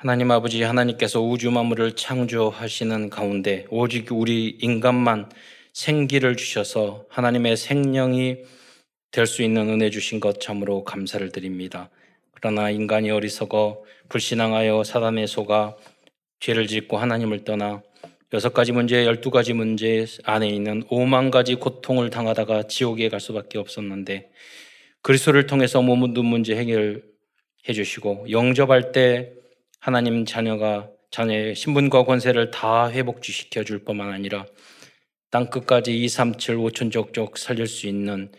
하나님 아버지 하나님께서 우주 만물을 창조하시는 가운데 오직 우리 인간만 생기를 주셔서 하나님의 생명이 될 수 있는 은혜 주신 것 참으로 감사를 드립니다. 그러나 인간이 어리석어 불신앙하여 사단의 속아 죄를 짓고 하나님을 떠나 여섯 가지 문제, 열두 가지 문제 안에 있는 오만 가지 고통을 당하다가 지옥에 갈 수밖에 없었는데 그리스도를 통해서 모든 문제 해결해 주시고 영접할 때 하나님 자녀가 자녀의 신분과 권세를 다 회복시켜 줄 뿐만 아니라 땅 끝까지 2, 3, 7, 5천 족족 살릴 수 있는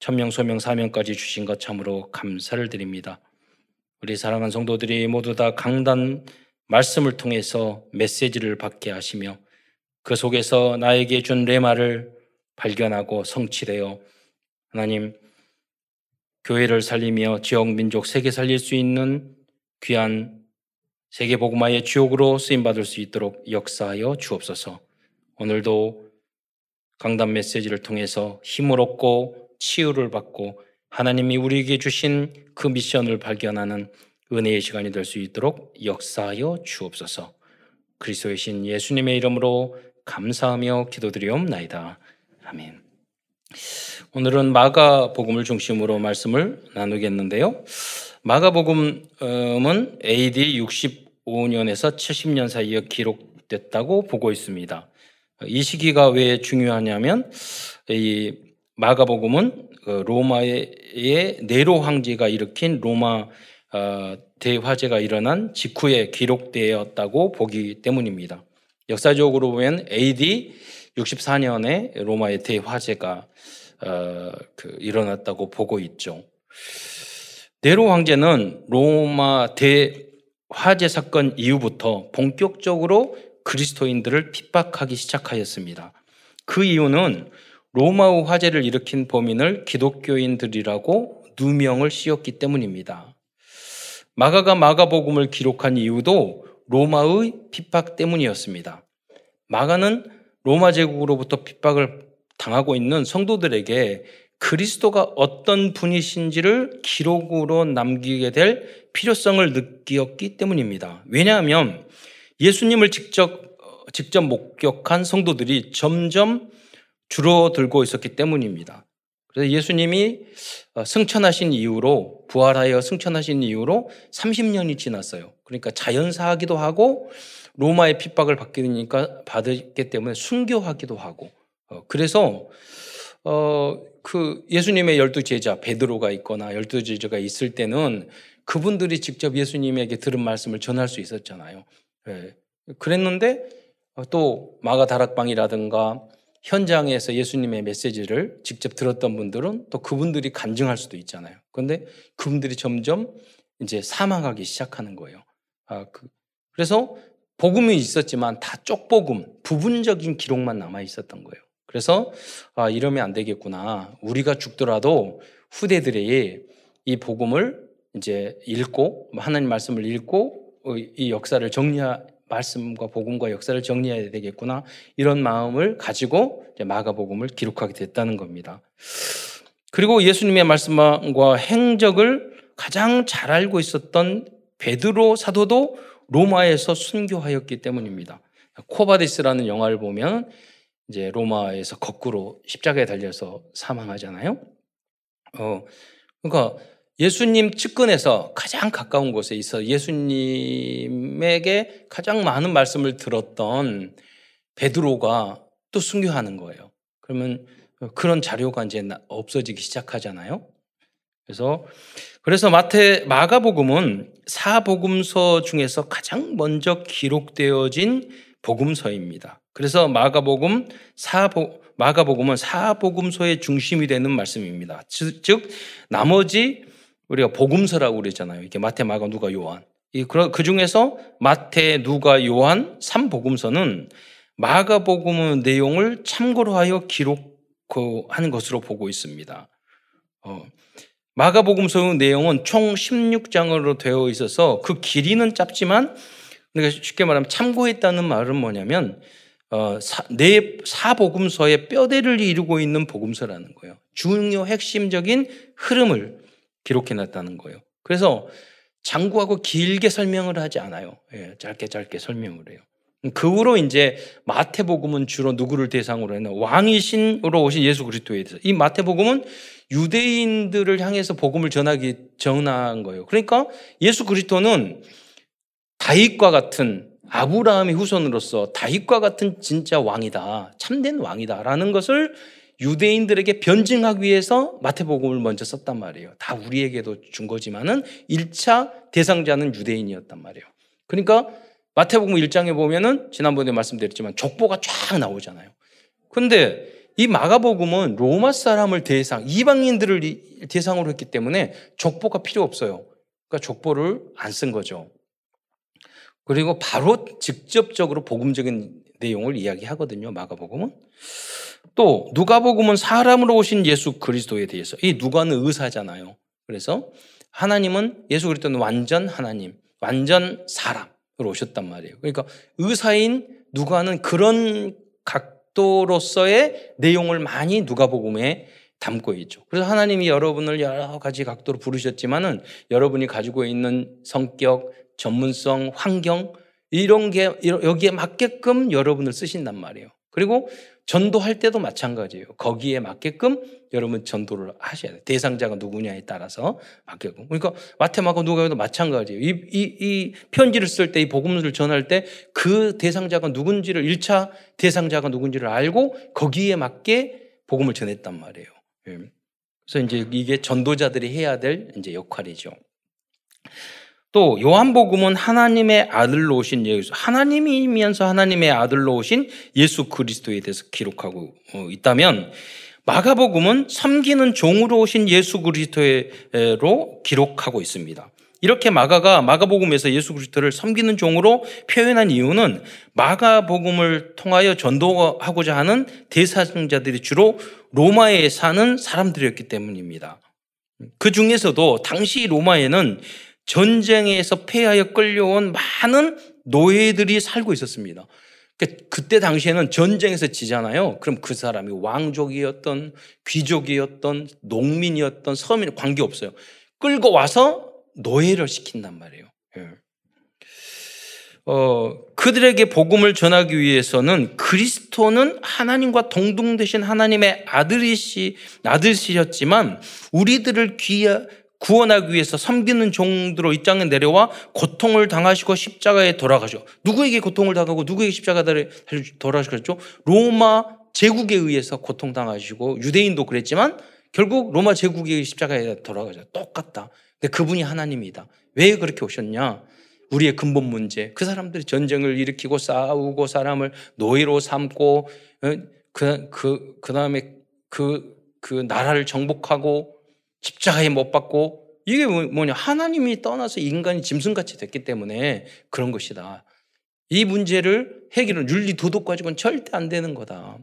천명, 소명, 사명까지 주신 것 참으로 감사를 드립니다. 우리 사랑하는 성도들이 모두 다 강단 말씀을 통해서 메시지를 받게 하시며 그 속에서 나에게 준 레마를 발견하고 성취되어 하나님 교회를 살리며 지역 민족 세계 살릴 수 있는 귀한 세계 복음화의 주역으로 쓰임 받을 수 있도록 역사하여 주옵소서. 오늘도 강단 메시지를 통해서 힘을 얻고 치유를 받고 하나님이 우리에게 주신 그 미션을 발견하는 은혜의 시간이 될 수 있도록 역사하여 주옵소서. 그리스도의 신 예수님의 이름으로 감사하며 기도드리옵나이다. 아멘. 오늘은 마가복음을 중심으로 말씀을 나누겠는데요. 마가복음은 AD 65년에서 70년 사이에 기록됐다고 보고 있습니다. 이 시기가 왜 중요하냐면 이 마가복음은 그 로마의 네로 황제가 일으킨 로마 어, 대화재가 일어난 직후에 기록되었다고 보기 때문입니다. 역사적으로 보면 AD 64년에 로마의 대화재가 어, 그 일어났다고 보고 있죠. 네로 황제는 로마 대 화재 사건 이후부터 본격적으로 그리스도인들을 핍박하기 시작하였습니다. 그 이유는 로마의 화재를 일으킨 범인을 기독교인들이라고 누명을 씌웠기 때문입니다. 마가가 마가복음을 기록한 이유도 로마의 핍박 때문이었습니다. 마가는 로마 제국으로부터 핍박을 당하고 있는 성도들에게 그리스도가 어떤 분이신지를 기록으로 남기게 될 필요성을 느꼈기 때문입니다. 왜냐하면 예수님을 직접 직접 목격한 성도들이 점점 줄어들고 있었기 때문입니다. 그래서 예수님이 어, 승천하신 이후로 부활하여 승천하신 이후로 30년이 지났어요. 그러니까 자연사하기도 하고 로마의 핍박을 받게 되니까 받았기 때문에 순교하기도 하고 어, 그래서 어 그 예수님의 열두 제자 베드로가 있거나 열두 제자가 있을 때는 그분들이 직접 예수님에게 들은 말씀을 전할 수 있었잖아요. 네. 그랬는데 어, 또 마가 다락방이라든가 현장에서 예수님의 메시지를 직접 들었던 분들은 또 그분들이 간증할 수도 있잖아요. 그런데 그분들이 점점 이제 사망하기 시작하는 거예요. 아, 그, 래서 복음이 있었지만 다 쪽복음, 부분적인 기록만 남아 있었던 거예요. 그래서 아, 이러면 안 되겠구나. 우리가 죽더라도 후대들이 이 복음을 이제 읽고 하나님 말씀을 읽고 어, 이 역사를 정리하 말씀과 복음과 역사를 정리해야 되겠구나 이런 마음을 가지고 마가 복음을 기록하게 됐다는 겁니다. 그리고 예수님의 말씀과 행적을 가장 잘 알고 있었던 베드로 사도도 로마에서 순교하였기 때문입니다. 코바디스라는 영화를 보면 이제 로마에서 거꾸로 십자가에 달려서 사망하잖아요. 어, 그러니까 예수님 측근에서 가장 가까운 곳에 있어 예수님에게 가장 많은 말씀을 들었던 베드로가 또 순교하는 거예요. 그러면 그런 자료가 이제 없어지기 시작하잖아요. 그래서 그래서 마태 마가복음은 사복음서 중에서 가장 먼저 기록되어진 복음서입니다. 그래서 마가복음 사복 마가복음은 사복음서의 중심이 되는 말씀입니다. 즉 나머지 우리가 복음서라고 그러잖아요. 이게 마태, 마가, 누가, 요한. 그 중에서 마태, 누가, 요한 3복음서는 마가복음의 내용을 참고로 하여 기록하는 것으로 보고 있습니다. 어, 마가복음서의 내용은 총 16장으로 되어 있어서 그 길이는 짧지만 우리가 쉽게 말하면 참고했다는 말은 뭐냐면 어, 사, 내 사복음서의 뼈대를 이루고 있는 복음서라는 거예요. 중요 핵심적인 흐름을 기록해 놨다는 거예요. 그래서 장구하고 길게 설명을 하지 않아요. 예, 짧게 짧게 설명을 해요. 그 후로 이제 마태복음은 주로 누구를 대상으로 했나? 왕이신으로 오신 예수 그리스도에 대해서. 이 마태복음은 유대인들을 향해서 복음을 전하기 전한 거예요. 그러니까 예수 그리스도는 다윗과 같은 아브라함의 후손으로서 다윗과 같은 진짜 왕이다. 참된 왕이다라는 것을 유대인들에게 변증하기 위해서 마태복음을 먼저 썼단 말이에요. 다 우리에게도 준 거지만은 1차 대상자는 유대인이었단 말이에요. 그러니까 마태복음 1장에 보면은 지난번에 말씀드렸지만 족보가 쫙 나오잖아요. 근데 이 마가복음은 로마 사람을 대상, 이방인들을 대상으로 했기 때문에 족보가 필요 없어요. 그러니까 족보를 안 쓴 거죠. 그리고 바로 직접적으로 복음적인 내용을 이야기하거든요. 마가복음은. 또 누가복음은 사람으로 오신 예수 그리스도에 대해서 이 누가는 의사잖아요. 그래서 하나님은 예수 그리스도는 완전 하나님, 완전 사람으로 오셨단 말이에요. 그러니까 의사인 누가는 그런 각도로서의 내용을 많이 누가복음에 담고 있죠. 그래서 하나님이 여러분을 여러 가지 각도로 부르셨지만은 여러분이 가지고 있는 성격, 전문성, 환경 이런 게 여기에 맞게끔 여러분을 쓰신단 말이에요. 그리고 전도할 때도 마찬가지예요. 거기에 맞게끔 여러분 전도를 하셔야 돼요. 대상자가 누구냐에 따라서 맞게끔. 그러니까 마테마고 누가도 마찬가지예요. 이, 이, 이 편지를 쓸 때, 이 복음을 전할 때 그 대상자가 누군지를 1차 대상자가 누군지를 알고 거기에 맞게 복음을 전했단 말이에요. 예. 그래서 이제 이게 전도자들이 해야 될 이제 역할이죠. 또 요한복음은 하나님의 아들로 오신 예수, 하나님이면서 하나님의 아들로 오신 예수 그리스도에 대해서 기록하고 어, 있다면 마가복음은 섬기는 종으로 오신 예수 그리스도로 기록하고 있습니다. 이렇게 마가가 마가복음에서 예수 그리스도를 섬기는 종으로 표현한 이유는 마가복음을 통하여 전도하고자 하는 대사자들이 주로 로마에 사는 사람들이었기 때문입니다. 그 중에서도 당시 로마에는 전쟁에서 패하여 끌려온 많은 노예들이 살고 있었습니다. 그러니까 그때 당시에는 전쟁에서 지잖아요. 그럼 그 사람이 왕족이었던 귀족이었던 농민이었던 서민 관계 없어요. 끌고 와서 노예를 시킨단 말이에요. 예. 어, 그들에게 복음을 전하기 위해서는 그리스도는 하나님과 동등되신 하나님의 아들이시, 아들이셨지만 우리들을 귀하, 구원하기 위해서 섬기는 종들로 이 땅에 내려와 고통을 당하시고 십자가에 돌아가죠. 누구에게 고통을 당하고 누구에게 십자가에 돌아가셨죠? 로마 제국에 의해서 고통당하시고 유대인도 그랬지만 결국 로마 제국의 십자가에 돌아가죠. 똑같다. 근데 그분이 하나님이다. 왜 그렇게 오셨냐? 우리의 근본 문제. 그 사람들이 전쟁을 일으키고 싸우고 사람을 노예로 삼고 어, 그, 그, 그 다음에 그, 그 나라를 정복하고 십자가에 못 박고 이게 뭐, 뭐냐 하나님이 떠나서 인간이 짐승같이 됐기 때문에 그런 것이다. 이 문제를 해결은 윤리 도덕 가지고는 절대 안 되는 거다.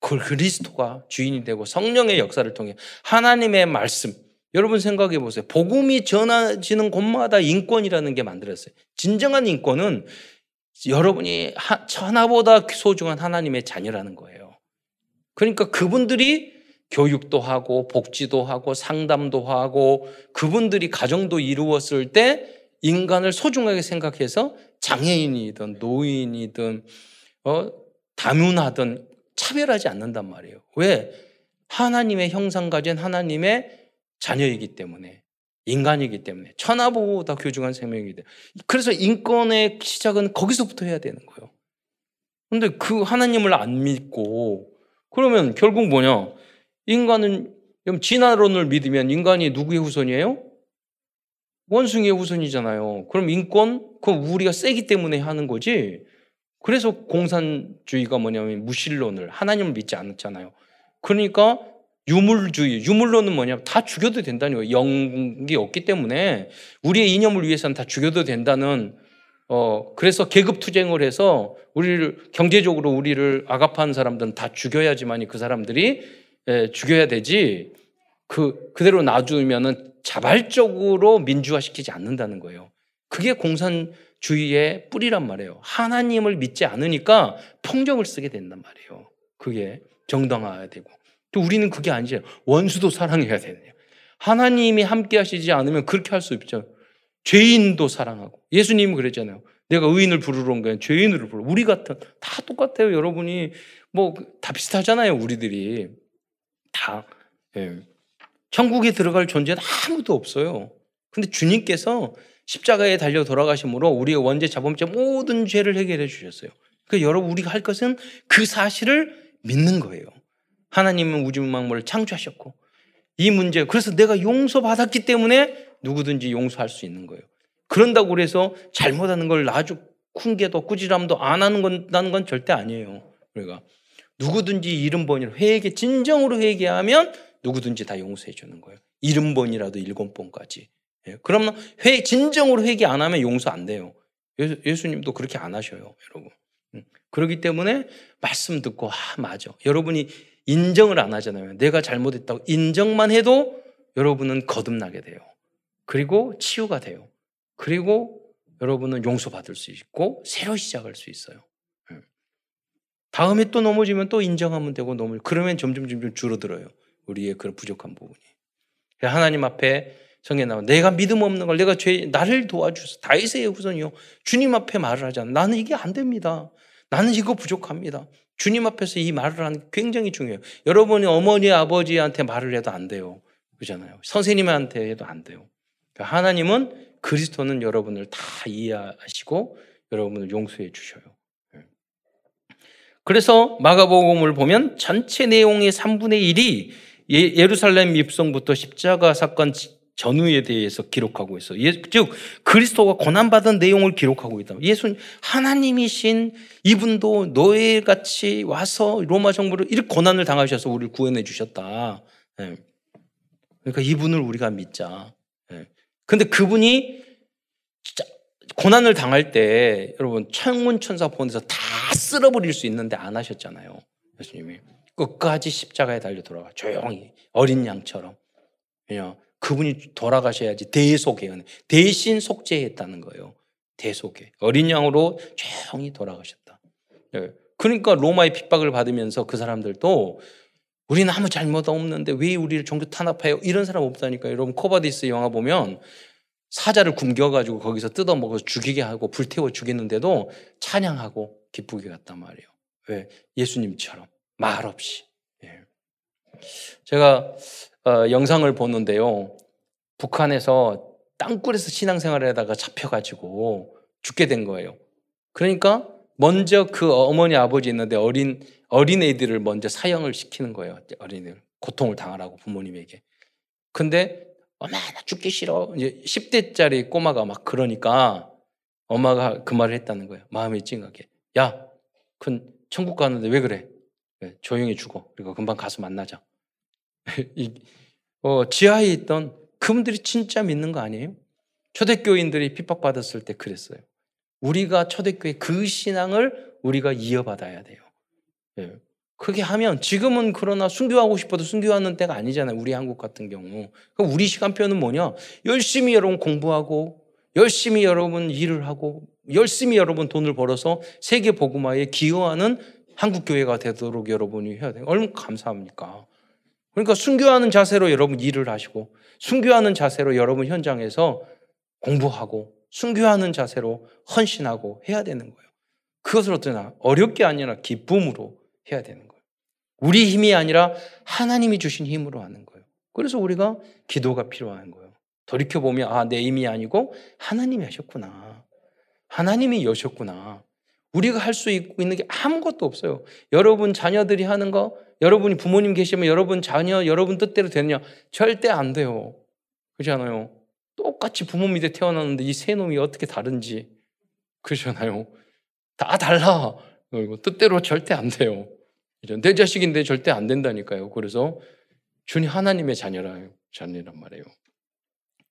그 그리스도가 주인이 되고 성령의 역사를 통해 하나님의 말씀 여러분 생각해 보세요. 복음이 전해지는 곳마다 인권이라는 게 만들었어요. 진정한 인권은 여러분이 천하보다 소중한 하나님의 자녀라는 거예요. 그러니까 그분들이 교육도 하고 복지도 하고 상담도 하고 그분들이 가정도 이루었을 때 인간을 소중하게 생각해서 장애인이든 노인이든 어, 다문화든 차별하지 않는단 말이에요. 왜? 하나님의 형상 가진 하나님의 자녀이기 때문에 인간이기 때문에 천하보다 교중한 생명이기 때문에 그래서 인권의 시작은 거기서부터 해야 되는 거예요. 근데 그 하나님을 안 믿고 그러면 결국 뭐냐? 인간은 진화론을 믿으면 인간이 누구의 후손이에요? 원숭이의 후손이잖아요. 그럼 인권? 그건 우리가 세기 때문에 하는 거지. 그래서 공산주의가 뭐냐면 무신론을 하나님을 믿지 않잖아요. 그러니까 유물주의, 유물론은 뭐냐면 다 죽여도 된다는 거예요. 영이 없기 때문에 우리의 이념을 위해서는 다 죽여도 된다는 어 그래서 계급 투쟁을 해서 우리를 경제적으로 우리를 악압하는 사람들은 다 죽여야지만이 그 사람들이 예, 죽여야 되지 그 그대로 놔두면은 자발적으로 민주화시키지 않는다는 거예요. 그게 공산주의의 뿌리란 말이에요. 하나님을 믿지 않으니까 폭력을 쓰게 된단 말이에요. 그게 정당화해야 되고. 또 우리는 그게 아니죠. 원수도 사랑해야 되네요. 하나님이 함께 하시지 않으면 그렇게 할수 없죠. 죄인도 사랑하고 예수님은 그랬잖아요. 내가 의인을 부르러 온 거야. 죄인을 부르. 우리 같은 다 똑같아요, 여러분이. 뭐 다 비슷하잖아요, 우리들이. 다. 예. 천국에 들어갈 존재는 아무도 없어요. 근데 주님께서 십자가에 달려 돌아가심으로 우리의 원죄 자범죄 모든 죄를 해결해 주셨어요. 그 여러분 우리가 할 것은 그 사실을 믿는 거예요. 하나님은 우주 만물을 창조하셨고 이 문제 그래서 내가 용서받았기 때문에 누구든지 용서할 수 있는 거예요. 그런다고 그래서 잘못하는 걸 아주 쿵게도 꾸지람도 안 하는 건다는 건 절대 아니에요. 그러니까 누구든지 이름 번이로 회개 진정으로 회개하면 누구든지 다 용서해 주는 거예요. 이름 번이라도 일곱 번까지. 예, 그러면 회 진정으로 회개 안 하면 용서 안 돼요. 예수, 님도 그렇게 안 하셔요, 여러분. 음, 그렇기 때문에 말씀 듣고 아 맞아. 여러분이 인정을 안 하잖아요. 내가 잘못했다고 인정만 해도 여러분은 거듭나게 돼요. 그리고 치유가 돼요. 그리고 여러분은 용서받을 수 있고 새로 시작할 수 있어요. 음. 다음에 또 넘어지면 또 인정하면 되고 넘어 그러면 점점 점점 줄어들어요. 우리의 그런 부족한 부분이. 하나님 앞에 성에 나와 내가 믿음 없는 걸 내가 죄 나를 도와주소 다윗의 후손이요 주님 앞에 말을 하잖아 나는 이게 안 됩니다 나는 이거 부족합니다 주님 앞에서 이 말을 하는 게 굉장히 중요해요 여러분이 어머니 아버지한테 말을 해도 안 돼요 그잖아요 선생님한테 해도 안 돼요 그러니까 하나님은 그리스도는 여러분을 다 이해하시고 여러분을 용서해 주셔요 예. 그래서 마가복음을 보면 전체 내용의 3분의 1이 예, 예루살렘 입성부터 십자가 사건 전후에 대해서 기록하고 있어. 예, 즉 그리스도가 고난받은 내용을 기록하고 있다. 예수 하나님이신 이분도 노예같이 와서 로마 정부를 이렇게 고난을 당하셔서 우리를 구원해 주셨다. 예. 그러니까 이분을 우리가 믿자. 예. 근데 그분이 고난을 당할 때 여러분 천문천사 보내서 다 쓸어버릴 수 있는데 안 하셨잖아요. 예수님이 끝까지 십자가에 달려 돌아가 조용히 어린 양처럼 그냥 그분이 돌아가셔야지 대속의 은 대신 속죄했다는 거예요. 대속의 어린 양으로 조용히 돌아가셨다. 예. 그러니까 로마의 핍박을 받으면서 그 사람들도 우리는 아무 잘못 없는데 왜 우리를 종교 탄압해요? 이런 사람 없다니까. 여러분 쿼바디스 영화 보면 사자를 굶겨가지고 거기서 뜯어먹어서 죽이게 하고 불태워 죽이는데도 찬양하고 기쁘게 갔단 말이에요. 왜? 예수님처럼 말 없이. 예. 제가 어, 영상을 보는데요. 북한에서 땅굴에서 신앙생활을 하다가 잡혀가지고 죽게 된 거예요. 그러니까 먼저 그 어머니 아버지 있는데 어린 어린 애들을 먼저 사형을 시키는 거예요. 어린애들 고통을 당하라고 부모님에게. 근데 엄마 나 죽기 싫어. 이제 10대짜리 꼬마가 막 그러니까 엄마가 그 말을 했다는 거예요. 마음이 찡하게. 야, 큰 천국 가는데 왜 그래? 네, 조용히 죽어. 그리고 금방 가서 만나자. 이, 어, 지하에 있던 그분들이 진짜 믿는 거 아니에요? 초대교인들이 핍박받았을 때 그랬어요. 우리가 초대교회 그 신앙을 우리가 이어받아야 돼요. 예. 그렇게 하면 지금은 그러나 순교하고 싶어도 순교하는 때가 아니잖아요. 우리 한국 같은 경우. 그럼 우리 시간표는 뭐냐? 열심히 여러분 공부하고 열심히 여러분 일을 하고 열심히 여러분 돈을 벌어서 세계 복음화에 기여하는 한국 교회가 되도록 여러분이 해야 돼요. 얼마나 감사합니까? 그러니까 순교하는 자세로 여러분 일을 하시고 순교하는 자세로 여러분 현장에서 공부하고 순교하는 자세로 헌신하고 해야 되는 거예요. 그것을 어떠나 어렵게 아니라 기쁨으로 해야 되는 거예요. 우리 힘이 아니라 하나님이 주신 힘으로 하는 거예요. 그래서 우리가 기도가 필요한 거예요. 돌이켜 보면 아, 내 힘이 아니고 하나님이 하셨구나. 하나님이 여셨구나. 우리가 할 수 있는 게 아무것도 없어요. 여러분 자녀들이 하는 거, 여러분이 부모님 계시면 여러분 자녀, 여러분 뜻대로 되느냐? 절대 안 돼요. 그렇잖아요. 똑같이 부모 밑에 태어났는데 이 세 놈이 어떻게 다른지. 그렇잖아요. 다 달라. 뜻대로 절대 안 돼요. 내 자식인데 절대 안 된다니까요. 그래서 주님 하나님의 자녀라요. 자녀란 말이에요.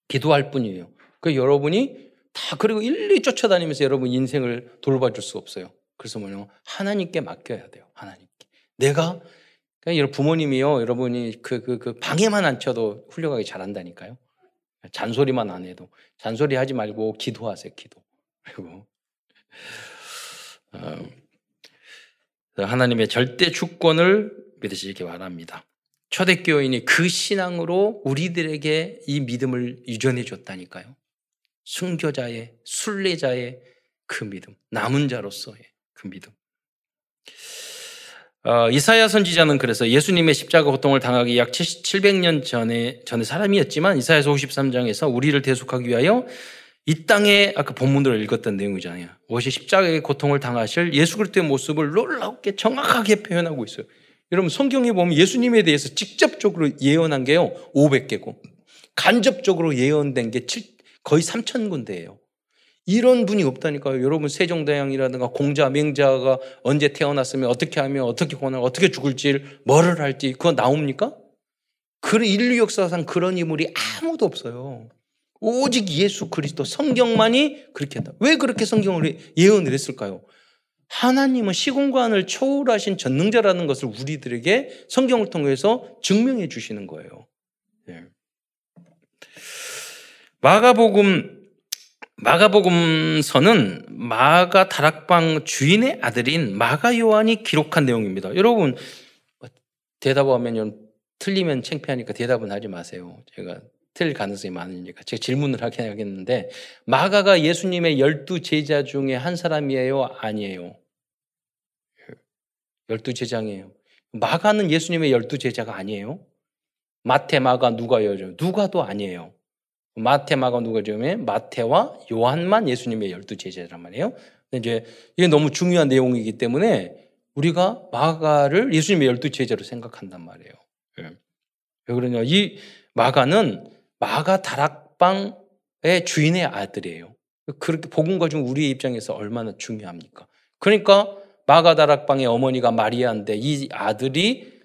기도할 뿐이에요. 그 여러분이 다 그리고 일일이 쫓아다니면서 여러분 인생을 돌봐줄 수 없어요. 그래서 뭐냐 하나님께 맡겨야 돼요. 하나님께. 내가 그러니까 부모님이요 여러분이 그, 그, 그 방해만 안 쳐도 훌륭하게 잘한다니까요. 잔소리만 안 해도 잔소리 하지 말고 기도하세요. 기도. 그리고 어, 하나님의 절대 주권을 믿으시기 바랍니다. 초대교인이 그 신앙으로 우리들에게 이 믿음을 유전해 줬다니까요. 순교자의 순례자의 그 믿음, 남은 자로서의 그 믿음. 어, 이사야 선지자는 그래서 예수님의 십자가 고통을 당하기 약 700년 전에 전에 사람이었지만 이사야서 53장에서 우리를 대속하기 위하여 이 땅에 아까 본문들을 읽었던 내용이잖아요. 오시 십자가의 고통을 당하실 예수 그리스도의 모습을 놀랍게 정확하게 표현하고 있어요. 여러분 성경에 보면 예수님에 대해서 직접적으로 예언한 게요 500개고 간접적으로 예언된 게 거의 3천 군데예요. 이런 분이 없다니까요. 여러분 세종대왕이라든가 공자, 맹자가 언제 태어났으면 어떻게 하면 어떻게 고난 어떻게 죽을지 뭐를 할지 그거 나옵니까? 그 인류 역사상 그런 인물이 아무도 없어요. 오직 예수 그리스도 성경만이 그렇게 한다. 왜 그렇게 성경을 예언을 했을까요? 하나님은 시공간을 초월하신 전능자라는 것을 우리들에게 성경을 통해서 증명해 주시는 거예요. 네. 마가복음 마가복음서는 마가 다락방 주인의 아들인 마가 요한이 기록한 내용입니다. 여러분 대답하면 틀리면 창피하니까 대답은 하지 마세요. 제가 틀릴 가능성이 많으니까 제가 질문을 하긴 하겠는데 마가가 예수님의 열두 제자 중에 한 사람이에요? 아니에요? 열두 제자이에요. 마가는 예수님의 열두 제자가 아니에요? 마태, 마가, 누가요? 누가도 아니에요. 마태, 마가, 누가 냐면 마태와 요한만 예수님의 열두 제자란 말이에요. 근데 이제 이게 너무 중요한 내용이기 때문에 우리가 마가를 예수님의 열두 제자로 생각한단 말이에요. 예. 왜 그러냐? 이 마가는 마가 다락방의 주인의 아들이에요. 그렇게 복음 가지고 우리의 입장에서 얼마나 중요합니까? 그러니까 마가 다락방의 어머니가 마리아인데 이 아들이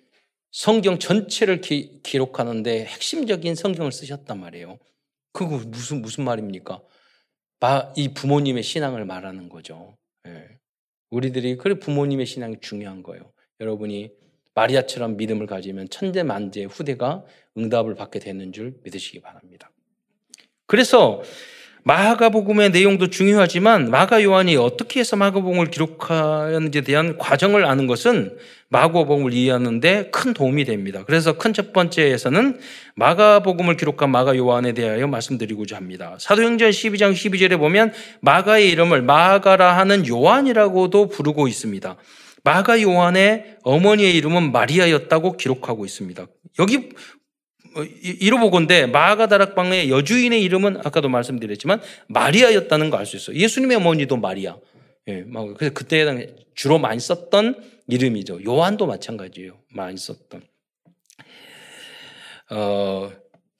성경 전체를 기, 록하는데 핵심적인 성경을 쓰셨단 말이에요. 그거 무슨 무슨 말입니까? 이 부모님의 신앙을 말하는 거죠. 예. 우리들이 그래 부모님의 신앙이 중요한 거예요. 여러분이 마리아처럼 믿음을 가지면 천대 만대 후대가 응답을 받게 되는 줄 믿으시기 바랍니다. 그래서 마가복음의 내용도 중요하지만 마가 요한이 어떻게 해서 마가복음을 기록하였는지에 대한 과정을 아는 것은 마가복음을 이해하는데 큰 도움이 됩니다. 그래서 큰 첫 번째에서는 마가복음을 기록한 마가 요한에 대하여 말씀드리고자 합니다. 사도행전 12장 12절에 보면 마가의 이름을 마가라 하는 요한이라고도 부르고 있습니다. 마가 요한의 어머니의 이름은 마리아였다고 기록하고 있습니다. 여기 어, 이로보건데 마가 다락방의 여주인의 이름은 아까도 말씀드렸지만 마리아였다는 거 알 수 있어요. 예수님의 어머니도 마리아. 예, 그래서 그때 주로 많이 썼던 이름이죠. 요한도 마찬가지예요. 많이 썼던. 어,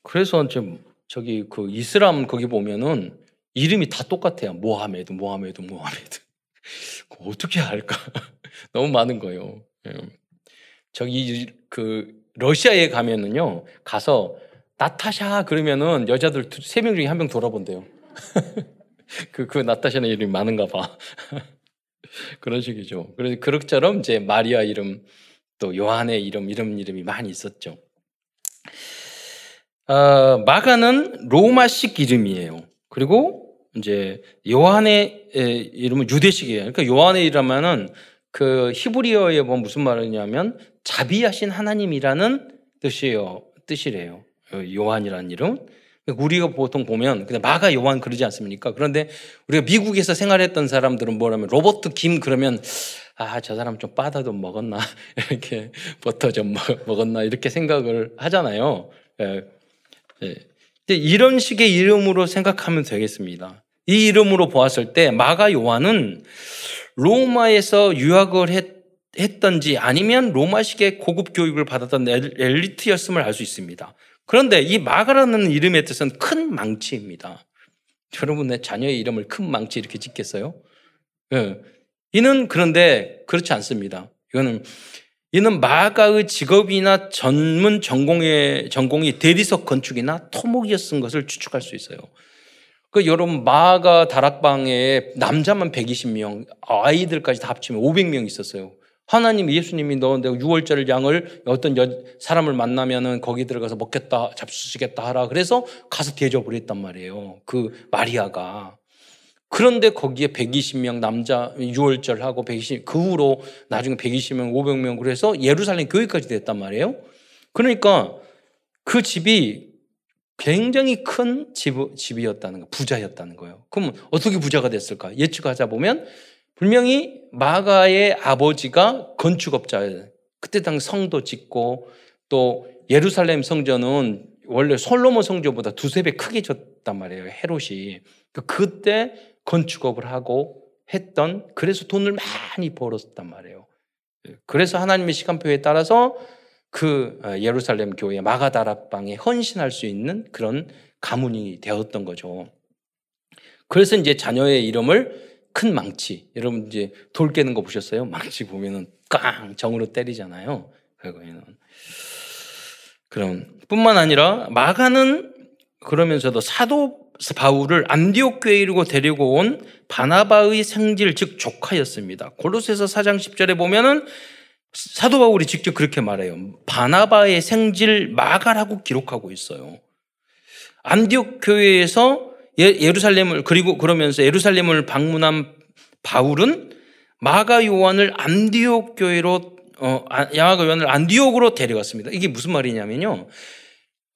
그래서 좀 저기 그 이슬람 거기 보면은 이름이 다 똑같아요. 모하메드, 모하메드, 모하메드. 어떻게 할까? 너무 많은 거예요. 예. 저기 그 러시아에 가면은요, 가서 나타샤 그러면은 여자들 세 명 중에 한 명 돌아본대요. 그, 그 나타샤는 이름이 많은가 봐. 그런 식이죠. 그래서 그럭처럼 이제 마리아 이름, 또 요한의 이름, 이름, 이름이 많이 있었죠. 어, 마가는 로마식 이름이에요. 그리고 이제 요한의 이름은 유대식이에요. 그러니까 요한의 이름은 그 히브리어에 보면 무슨 말이냐면 자비하신 하나님이라는 뜻이에요. 뜻이래요. 어, 요한이라는 이름. 우리가 보통 보면 그냥 마가 요한 그러지 않습니까? 그런데 우리가 미국에서 생활했던 사람들은 뭐라면 로버트 김 그러면 아 저 사람 좀 빠다 좀 먹었나 이렇게 버터 좀 먹었나 이렇게 생각을 하잖아요. 예. 예. 이런 식의 이름으로 생각하면 되겠습니다. 이 이름으로 보았을 때 마가 요한은 로마에서 유학을 했, 던지 아니면 로마식의 고급 교육을 받았던 엘리트였음을 알 수 있습니다. 그런데 이 마가라는 이름의 뜻은 큰 망치입니다. 여러분의 자녀의 이름을 큰 망치 이렇게 짓겠어요? 예. 이는 그런데 그렇지 않습니다. 이거는 이는 마가의 직업이나 전문 전공의 전공이 대리석 건축이나 토목이었던 것을 추측할 수 있어요. 그 여러분 마가 다락방에 남자만 120명, 아이들까지 다 합치면 500명 있었어요. 하나님 예수님이 너 내가 6월절 양을 어떤 여, 사람을 만나면은 거기 들어가서 먹겠다 잡수시겠다 하라 그래서 가서 대접을 했단 말이에요. 그 마리아가 그런데 거기에 120명 남자 6월절 하고 120, 그 후로 나중에 120명, 500명 그래서 예루살렘 교회까지 됐단 말이에요. 그러니까 그 집이 굉장히 큰 집, 집이었다는 거, 부자였다는 거예요. 그러면 어떻게 부자가 됐을까? 예측하자 보면 분명히 마가의 아버지가 건축업자예요. 그때 당 성도 짓고 또 예루살렘 성전은 원래 솔로몬 성전보다 두세 배 크게 졌단 말이에요. 헤롯이. 그 그때 건축업을 하고 했던 그래서 돈을 많이 벌었단 말이에요. 그래서 하나님의 시간표에 따라서 그 어, 예루살렘 교회 마가다락방에 헌신할 수 있는 그런 가문이 되었던 거죠. 그래서 이제 자녀의 이름을 큰 망치. 여러분 이제 돌 깨는 거 보셨어요? 망치 보면은 깡 정으로 때리잖아요. 그거에는 그럼 뿐만 아니라 마가는 그러면서도 사도 바울을 안디옥 교회로 데리고 온 바나바의 생질 즉 조카였습니다. 골로새서 4장 10절에 보면은 사도 바울이 직접 그렇게 말해요. 바나바의 생질 마가라고 기록하고 있어요. 안디옥 교회에서 예, 예루살렘을 그리고 그러면서 예루살렘을 방문한 바울은 마가 요한을 안디옥 교회로 어, 야마가 요한을 안디옥으로 데려갔습니다. 이게 무슨 말이냐면요.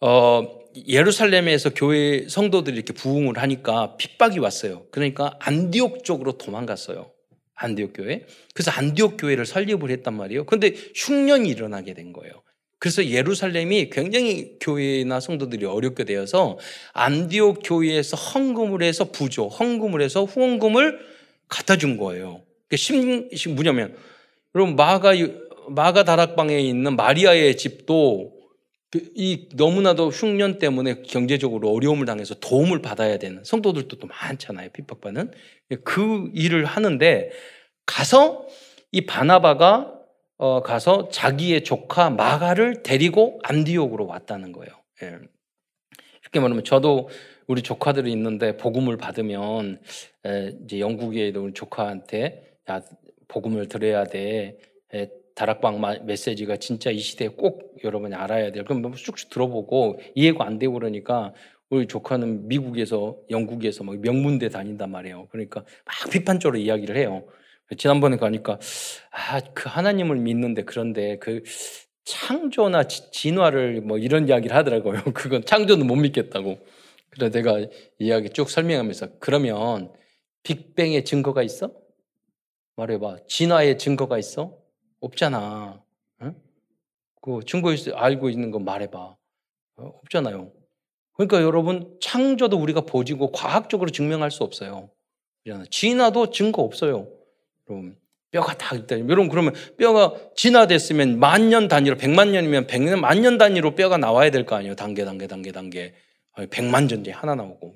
어, 예루살렘에서 교회 성도들이 이렇게 부흥을 하니까 핍박이 왔어요. 그러니까 안디옥 쪽으로 도망갔어요. 안디옥 교회. 그래서 안디옥 교회를 설립을 했단 말이에요. 근데 흉년이 일어나게 된 거예요. 그래서 예루살렘이 굉장히 교회나 성도들이 어렵게 되어서 안디옥 교회에서 헌금을 해서 부조, 헌금을 해서 후원금을 갖다 준 거예요. 심, 뭐냐면, 여러분, 마가, 마가 다락방에 있는 마리아의 집도 그 이 너무나도 흉년 때문에 경제적으로 어려움을 당해서 도움을 받아야 되는 성도들도 또 많잖아요. 핍박받는. 그 일을 하는데 가서 이 바나바가 어 가서 자기의 조카 마가를 데리고 안디옥으로 왔다는 거예요. 예. 이렇게 말하면 저도 우리 조카들이 있는데 복음을 받으면 에, 이제 영국에 있는 조카한테 야 복음을 들어야 돼. 에, 다락방 메시지가 진짜 이 시대에 꼭 여러분이 알아야 돼요. 그럼 쑥쑥 들어보고 이해가 안 되고 그러니까 우리 조카는 미국에서 영국에서 막 명문대 다닌단 말이에요. 그러니까 막 비판적으로 이야기를 해요. 지난번에 가니까 아 그 하나님을 믿는데 그런데 그 창조나 진화를 뭐 이런 이야기를 하더라고요. 그건 창조는 못 믿겠다고. 그래서 내가 이야기 쭉 설명하면서 그러면 빅뱅의 증거가 있어? 말해봐. 진화의 증거가 있어? 없잖아. 응? 그 증거 있, 알고 있는 거 말해봐. 어? 없잖아요. 그러니까 여러분 창조도 우리가 보지고 과학적으로 증명할 수 없어요. 진화도 증거 없어요. 여러분 뼈가 다 있다. 여러분 그러면 뼈가 진화됐으면 만 년 단위로 백만 년이면 백년 만 년 단위로 뼈가 나와야 될 거 아니에요. 단계 단계 단계 단계. 백만 전제 하나 나오고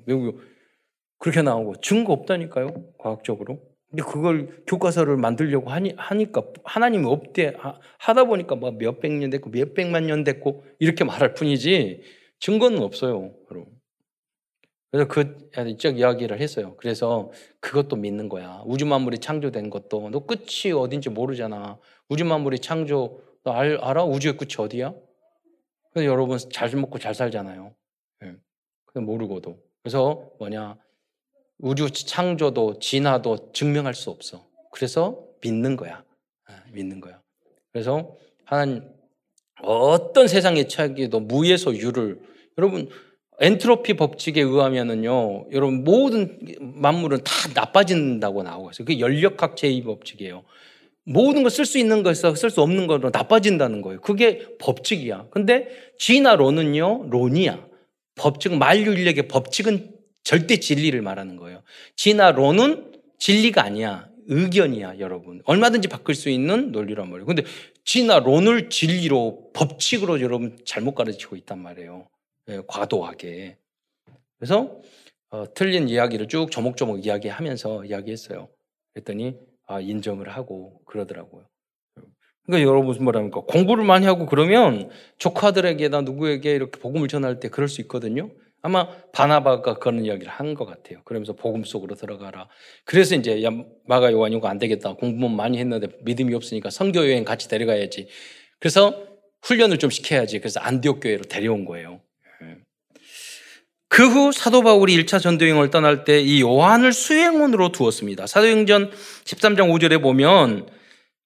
그렇게 나오고 증거 없다니까요. 과학적으로. 근데 그걸 교과서를 만들려고 하니, 하니까 하나님이 없대 하다 보니까 뭐 몇백 년 됐고 몇백만 년 됐고 이렇게 말할 뿐이지 증거는 없어요. 그래서 그 이쪽 이야기를 했어요. 그래서 그것도 믿는 거야. 우주 만물이 창조된 것도 너 끝이 어딘지 모르잖아. 우주 만물이 창조 너 알, 알아? 우주의 끝이 어디야? 그래서 여러분 잘 먹고 잘 살잖아요. 예. 네. 모르고도. 그래서 뭐냐 우주 창조도 진화도 증명할 수 없어. 그래서 믿는 거야. 아, 믿는 거야. 그래서 하나님 어떤 세상의 차기도 무에서 유를 여러분 엔트로피 법칙에 의하면은요, 여러분 모든 만물은 다 나빠진다고 나오고 있어요. 그게 연력학 제2 법칙이에요. 모든 걸 쓸 수 있는 것에서 쓸 수 없는 거로 나빠진다는 거예요. 그게 법칙이야. 근데 진화론은요, 론이야. 법칙은 만유인력의 법칙은 절대 진리를 말하는 거예요. 진화론은 진리가 아니야. 의견이야, 여러분. 얼마든지 바꿀 수 있는 논리란 말이에요. 근데 진화론을 진리로, 법칙으로 여러분 잘못 가르치고 있단 말이에요. 예, 과도하게. 그래서 어, 틀린 이야기를 쭉 조목조목 이야기하면서 이야기했어요. 그랬더니 아, 인정을 하고 그러더라고요. 그러니까 여러분 무슨 말합니까? 공부를 많이 하고 그러면 조카들에게나 누구에게 이렇게 복음을 전할 때 그럴 수 있거든요. 아마 바나바가 그런 이야기를 한 것 같아요. 그러면서 복음 속으로 들어가라. 그래서 이제 야, 마가 요한이 이거 안 되겠다. 공부만 많이 했는데 믿음이 없으니까 선교 여행 같이 데려가야지. 그래서 훈련을 좀 시켜야지. 그래서 안디옥 교회로 데려온 거예요. 예. 그후 사도 바울이 1차 전도 여행을 떠날 때 이 요한을 수행원으로 두었습니다. 사도행전 13장 5절에 보면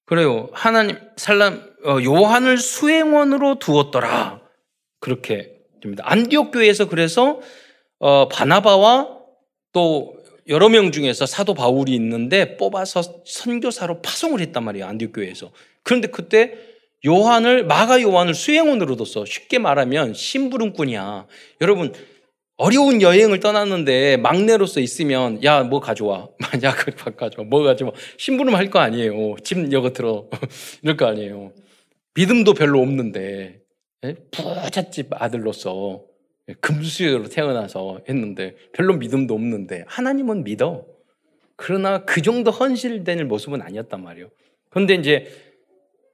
그래요. 하나님 살람 어, 요한을 수행원으로 두었더라. 그렇게 됩니다. 안디옥 교회에서 그래서 어, 바나바와 또 여러 명 중에서 사도 바울이 있는데 뽑아서 선교사로 파송을 했단 말이에요. 안디옥 교회에서. 그런데 그때 요한을 마가 요한을 수행원으로 뒀어. 쉽게 말하면 심부름꾼이야. 여러분 어려운 여행을 떠났는데 막내로서 있으면 야 뭐 가져와 만약을 가져와 뭐 가져와 심부름 할 거 아니에요 집 여거 들어 이럴 거 아니에요 믿음도 별로 없는데 예? 부잣집 아들로서 금수저로 태어나서 했는데 별로 믿음도 없는데 하나님은 믿어 그러나 그 정도 헌실된 모습은 아니었단 말이에요 그런데 이제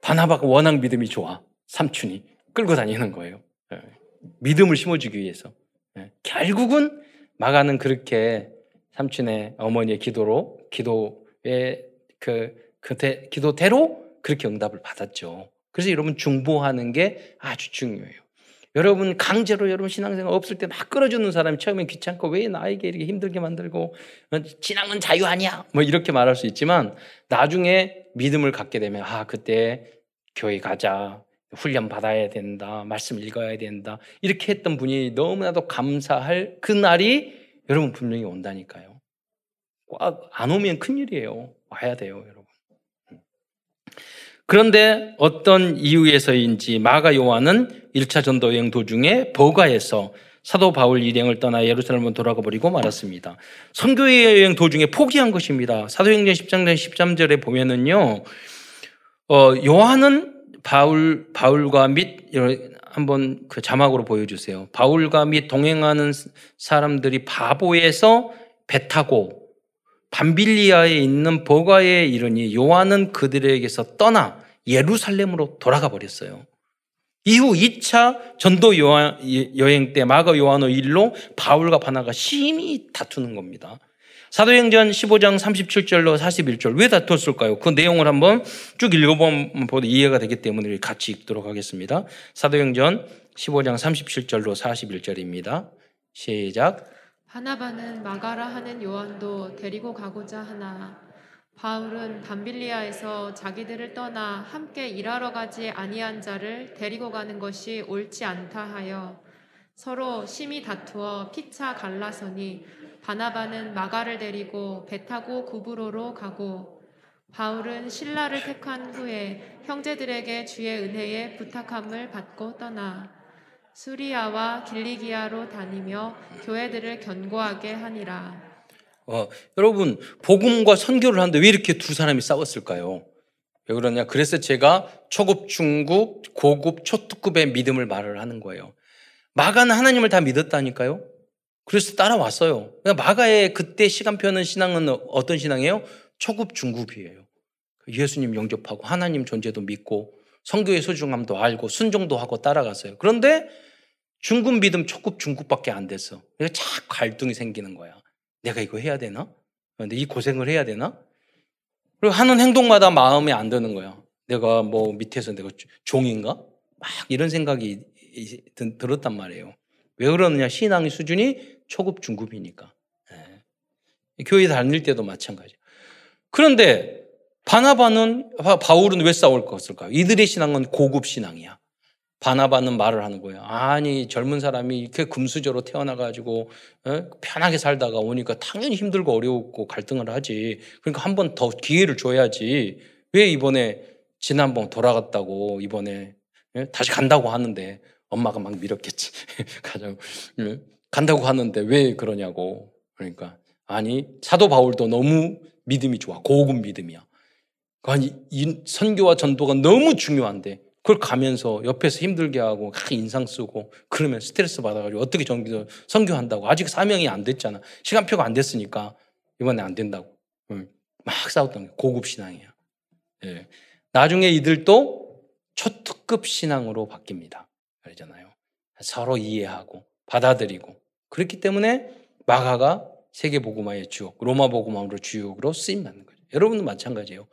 바나바가 워낙 믿음이 좋아 삼촌이 끌고 다니는 거예요 예. 믿음을 심어주기 위해서 예. 결국은 마가는 그렇게 삼촌의 어머니의 기도로 기도의 그 그때 기도대로 그렇게 응답을 받았죠. 그래서 여러분 중보하는 게 아주 중요해요. 여러분 강제로 여러분 신앙생활 없을 때 막 끌어주는 사람이 처음엔 귀찮고 왜 나에게 이렇게 힘들게 만들고 신앙은 자유 아니야 뭐 이렇게 말할 수 있지만 나중에 믿음을 갖게 되면 아 그때 교회 가자 훈련 받아야 된다. 말씀 읽어야 된다. 이렇게 했던 분이 너무나도 감사할 그 날이 여러분 분명히 온다니까요. 안 오면 큰일이에요. 와야 돼요. 그런데 어떤 이유에서인지 마가 요한은 1차 전도 여행 도중에 버가에서 사도 바울 일행을 떠나 예루살렘으로 돌아가 버리고 말았습니다. 선교 여행 도중에 포기한 것입니다. 사도행전 10장 13절에 보면은요. 어, 요한은 바울 바울과 및 한번 그 자막으로 보여 주세요. 바울과 및 동행하는 사람들이 바보에서 배 타고 밤빌리아에 있는 버가에 이르니 요한은 그들에게서 떠나 예루살렘으로 돌아가 버렸어요. 이후 2차 전도 여행 때 마가 요한의 일로 바울과 바나가 심히 다투는 겁니다. 사도행전 15장 37절로 41절 왜 다퉜을까요? 그 내용을 한번 쭉 읽어보면 이해가 되기 때문에 같이 읽도록 하겠습니다. 사도행전 15장 37절로 41절입니다. 시작. 바나바는 마가라 하는 요한도 데리고 가고자 하나 바울은 밤빌리아에서 자기들을 떠나 함께 일하러 가지 아니한 자를 데리고 가는 것이 옳지 않다 하여 서로 심히 다투어 피차 갈라서니 바나바는 마가를 데리고 배 타고 구브로로 가고 바울은 신라를 택한 후에 형제들에게 주의 은혜에 부탁함을 받고 떠나 수리아와 길리기아로 다니며 교회들을 견고하게 하니라. 어, 여러분 복음과 선교를 하는데 왜 이렇게 두 사람이 싸웠을까요? 왜 그러냐? 그래서 제가 초급, 중급, 고급, 초특급의 믿음을 말을 하는 거예요. 마가는 하나님을 다 믿었다니까요. 그래서 따라왔어요. 그러니까 마가의 그때 시간표는 신앙은 어떤 신앙이에요? 초급 중급이에요. 예수님 영접하고 하나님 존재도 믿고 성교의 소중함도 알고 순종도 하고 따라갔어요. 그런데 중급 믿음 초급 중급밖에 안 됐어. 그래서 자꾸 갈등이 생기는 거야. 내가 이거 해야 되나? 근데 이 고생을 해야 되나? 그리고 하는 행동마다 마음에 안 드는 거야. 내가 뭐 밑에서 내가 종인가? 막 이런 생각이 들었단 말이에요. 왜 그러느냐? 신앙의 수준이 초급, 중급이니까. 네. 교회 다닐 때도 마찬가지. 그런데 바나바는 바울은 왜 싸울 것일까요? 이들의 신앙은 고급 신앙이야. 바나바는 말을 하는 거예요. 아니 젊은 사람이 이렇게 금수저로 태어나가지고 에? 편하게 살다가 오니까 당연히 힘들고 어려웠고 갈등을 하지. 그러니까 한 번 더 기회를 줘야지. 왜 이번에 지난번 돌아갔다고 이번에 에? 다시 간다고 하는데 엄마가 막 밀었겠지. 가자고. 간다고 하는데 왜 그러냐고. 그러니까 아니 사도 바울도 너무 믿음이 좋아. 고급 믿음이야. 아니 이 선교와 전도가 너무 중요한데 그걸 가면서 옆에서 힘들게 하고 인상 쓰고 그러면 스트레스 받아가지고 어떻게 전교 선교한다고 아직 사명이 안 됐잖아. 시간표가 안 됐으니까 이번에 안 된다고. 막 싸웠던 게 고급 신앙이야. 예. 나중에 이들도 초특급 신앙으로 바뀝니다. 그러잖아요. 서로 이해하고 받아들이고 그렇기 때문에 마가가 세계 복음화의 주역, 로마 복음화로 주역으로 쓰임 받는 거죠. 여러분도 마찬가지예요.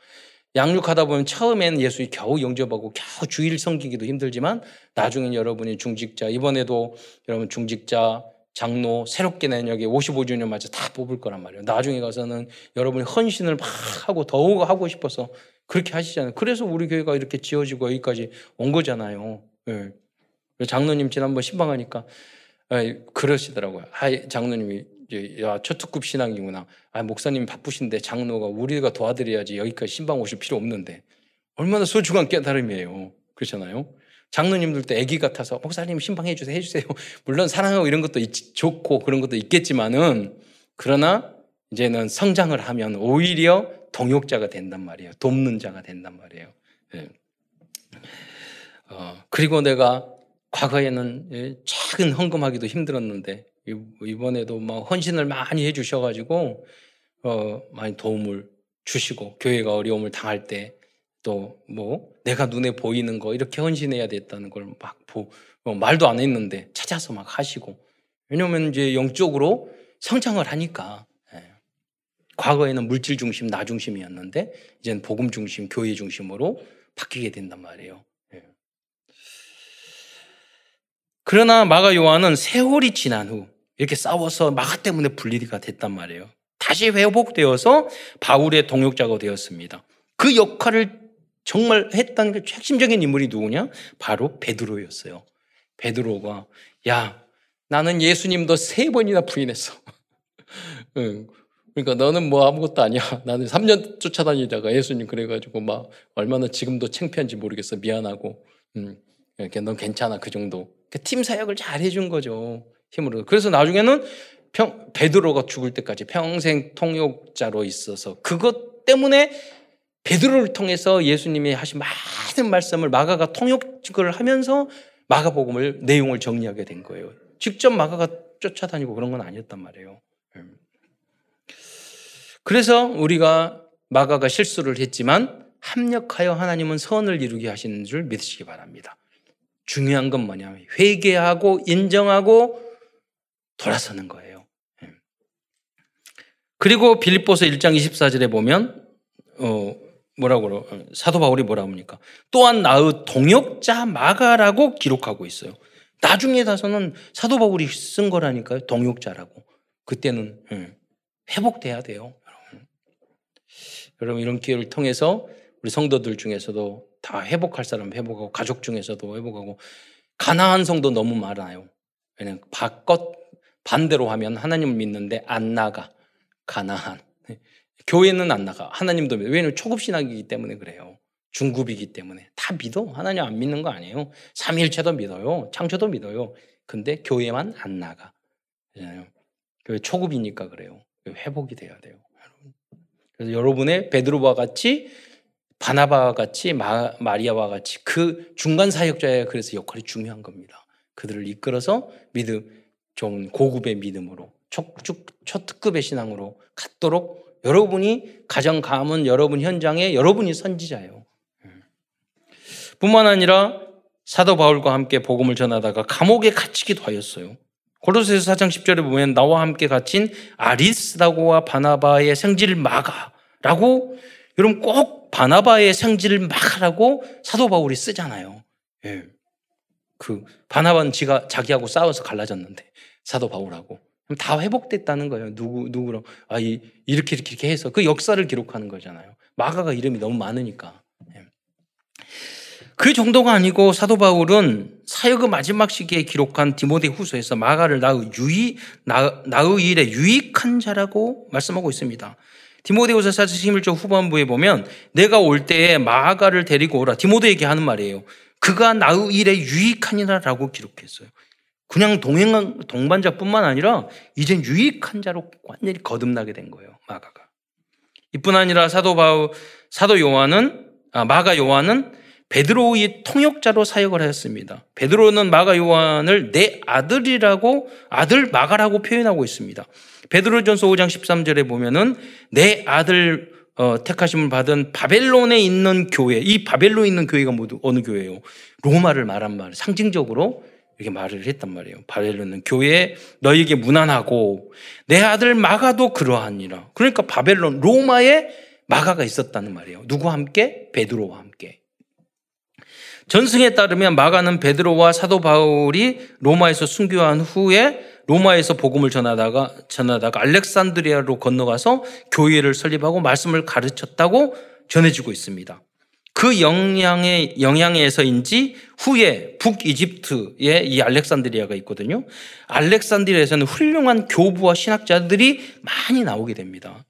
양육하다 보면 처음에는 예수 겨우 영접하고 겨우 주일 섬기기도 힘들지만 나중엔 여러분이 중직자 이번에도 여러분 중직자 장로 새롭게 낸 여기 55주년 맞아 다 뽑을 거란 말이에요. 나중에 가서는 여러분이 헌신을 막 하고 더욱 하고 싶어서 그렇게 하시잖아요. 그래서 우리 교회가 이렇게 지어지고 여기까지 온 거잖아요. 네. 장로님 지난번 신방하니까 그러시더라고요. 아, 장로님이 야 초특급 신앙이구나. 아 목사님 바쁘신데 장로가 우리가 도와드려야지 여기까지 신방 오실 필요 없는데 얼마나 소중한 깨달음이에요. 그렇잖아요. 장로님들도 애기 같아서 목사님 신방해 주세요 해 주세요. 물론 사랑하고 이런 것도 있, 좋고 그런 것도 있겠지만은 그러나 이제는 성장을 하면 오히려 동역자가 된단 말이에요. 돕는 자가 된단 말이에요. 네. 어, 그리고 내가 과거에는 예, 작은 헌금하기도 힘들었는데 이번에도 막 헌신을 많이 해주셔가지고 어, 많이 도움을 주시고 교회가 어려움을 당할 때 또 뭐 내가 눈에 보이는 거 이렇게 헌신해야 됐다는 걸막 어, 말도 안 했는데 찾아서 막 하시고 왜냐면 이제 영적으로 성장을 하니까 예. 과거에는 물질 중심, 나 중심이었는데 이제는 복음 중심, 교회 중심으로 바뀌게 된단 말이에요. 그러나 마가 요한은 세월이 지난 후 이렇게 싸워서 마가 때문에 분리가 됐단 말이에요. 다시 회복되어서 바울의 동역자가 되었습니다. 그 역할을 정말 했던 게 핵심적인 인물이 누구냐? 바로 베드로였어요. 베드로가 야 나는 예수님도 세 번이나 부인했어. 응. 그러니까 너는 뭐 아무것도 아니야. 나는 3년 쫓아다니다가 예수님 그래가지고 막 얼마나 지금도 창피한지 모르겠어. 미안하고. 응. 이렇게 넌 괜찮아 그 정도. 그팀 사역을 잘 해준 거죠. 힘으로. 그래서 나중에는 평, 베드로가 죽을 때까지 평생 통역자로 있어서 그것 때문에 베드로를 통해서 예수님이 하신 많은 말씀을 마가가 통역을 하면서 마가복음을 내용을 정리하게 된 거예요. 직접 마가가 쫓아다니고 그런 건 아니었단 말이에요. 음. 그래서 우리가 마가가 실수를 했지만 합력하여 하나님은 선을 이루게 하시는 줄 믿으시기 바랍니다. 중요한 건 뭐냐면 회개하고 인정하고 돌아서는 거예요. 예. 그리고 빌립보서 1장 24절에 보면 어 뭐라고 그러 어, 사도 바울이 뭐라 합니까? 또한 나의 동역자 마가라고 기록하고 있어요. 나중에 가서는 사도 바울이 쓴 거라니까요. 동역자라고. 그때는 예, 회복돼야 돼요. 여러분. 이런 기회를 통해서 우리 성도들 중에서도 다 회복할 사람 회복하고 가족 중에서도 회복하고 가난한 성도 너무 많아요. 왜냐면 바껏 반대로 하면 하나님을 믿는데 안 나가 가난한 교회는 안 나가 하나님도 믿어 왜냐면 초급 신학이기 때문에 그래요. 중급이기 때문에 다 믿어 하나님 안 믿는 거 아니에요. 삼일체도 믿어요. 창조도 믿어요. 근데 교회만 안 나가. 그잖아요. 교회 초급이니까 그래요. 회복이 돼야 돼요. 그래서 여러분의 베드로와 같이 바나바와 같이 마, 마리아와 같이 그 중간 사역자의 그래서 역할이 중요한 겁니다. 그들을 이끌어서 믿음 좀 고급의 믿음으로 초, 초특급의 신앙으로 갖도록 여러분이 가정 가문 여러분 현장에 여러분이 선지자예요. 뿐만 아니라 사도 바울과 함께 복음을 전하다가 감옥에 갇히기도 하였어요. 고로새서 4장 10절에 보면 나와 함께 갇힌 아리스다고와 바나바의 생지를 막아라고 여러분 꼭 바나바의 생지를 막으라고 사도 바울이 쓰잖아요. 예. 그 바나바는 지가 자기하고 싸워서 갈라졌는데 사도 바울하고 그럼 다 회복됐다는 거예요. 누구 누구랑 아 이, 이렇게 이렇게 이렇게 해서 그 역사를 기록하는 거잖아요. 마가가 이름이 너무 많으니까. 예. 그 정도가 아니고 사도 바울은 사역의 마지막 시기에 기록한 디모데 후서에서 마가를 나의 유이 나, 나의 일에 유익한 자라고 말씀하고 있습니다. 디모데후서 4장 11절 후반부에 보면 내가 올 때에 마가를 데리고 오라. 디모데에게 하는 말이에요. 그가 나의 일에 유익하니라라고 기록했어요. 그냥 동행 동반자뿐만 아니라 이젠 유익한 자로 완전히 거듭나게 된 거예요. 마가가. 이뿐 아니라 사도 바울 사도 요한은 아, 마가 요한은 베드로의 통역자로 사역을 하였습니다. 베드로는 마가 요한을 내 아들이라고 아들 마가라고 표현하고 있습니다. 베드로전서 5장 13절에 보면은 내 아들 어, 택하심을 받은 바벨론에 있는 교회, 이 바벨론에 있는 교회가 모두 어느 교회예요? 로마를 말한 말, 상징적으로 이렇게 말을 했단 말이에요. 바벨론은 교회에 너에게 무난하고 내 아들 마가도 그러하니라. 그러니까 바벨론, 로마에 마가가 있었다는 말이에요. 누구와 함께? 베드로와 함께. 전승에 따르면 마가는 베드로와 사도 바울이 로마에서 순교한 후에 로마에서 복음을 전하다가 전하다가 알렉산드리아로 건너가서 교회를 설립하고 말씀을 가르쳤다고 전해지고 있습니다. 그 영향에, 영향에서인지 후에 북이집트에 이 알렉산드리아가 있거든요. 알렉산드리아에서는 훌륭한 교부와 신학자들이 많이 나오게 됩니다.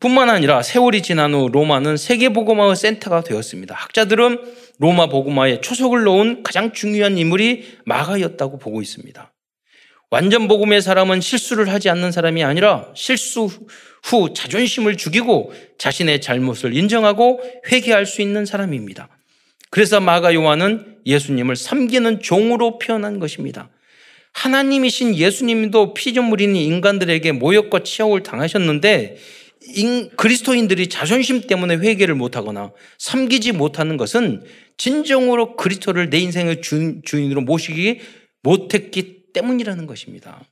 뿐만 아니라 세월이 지난 후 로마는 세계 보고마의 센터가 되었습니다. 학자들은 로마 보고마에 초석을 놓은 가장 중요한 인물이 마가였다고 보고 있습니다. 완전 복음의 사람은 실수를 하지 않는 사람이 아니라 실수 후 자존심을 죽이고 자신의 잘못을 인정하고 회개할 수 있는 사람입니다. 그래서 마가 요한은 예수님을 섬기는 종으로 표현한 것입니다. 하나님이신 예수님도 피조물인 인간들에게 모욕과 치욕을 당하셨는데 그리스도인들이 자존심 때문에 회개를 못하거나 섬기지 못하는 것은 진정으로 그리스도를 내 인생의 주인 으로 모시기 못했기 때문이라는 것입니다.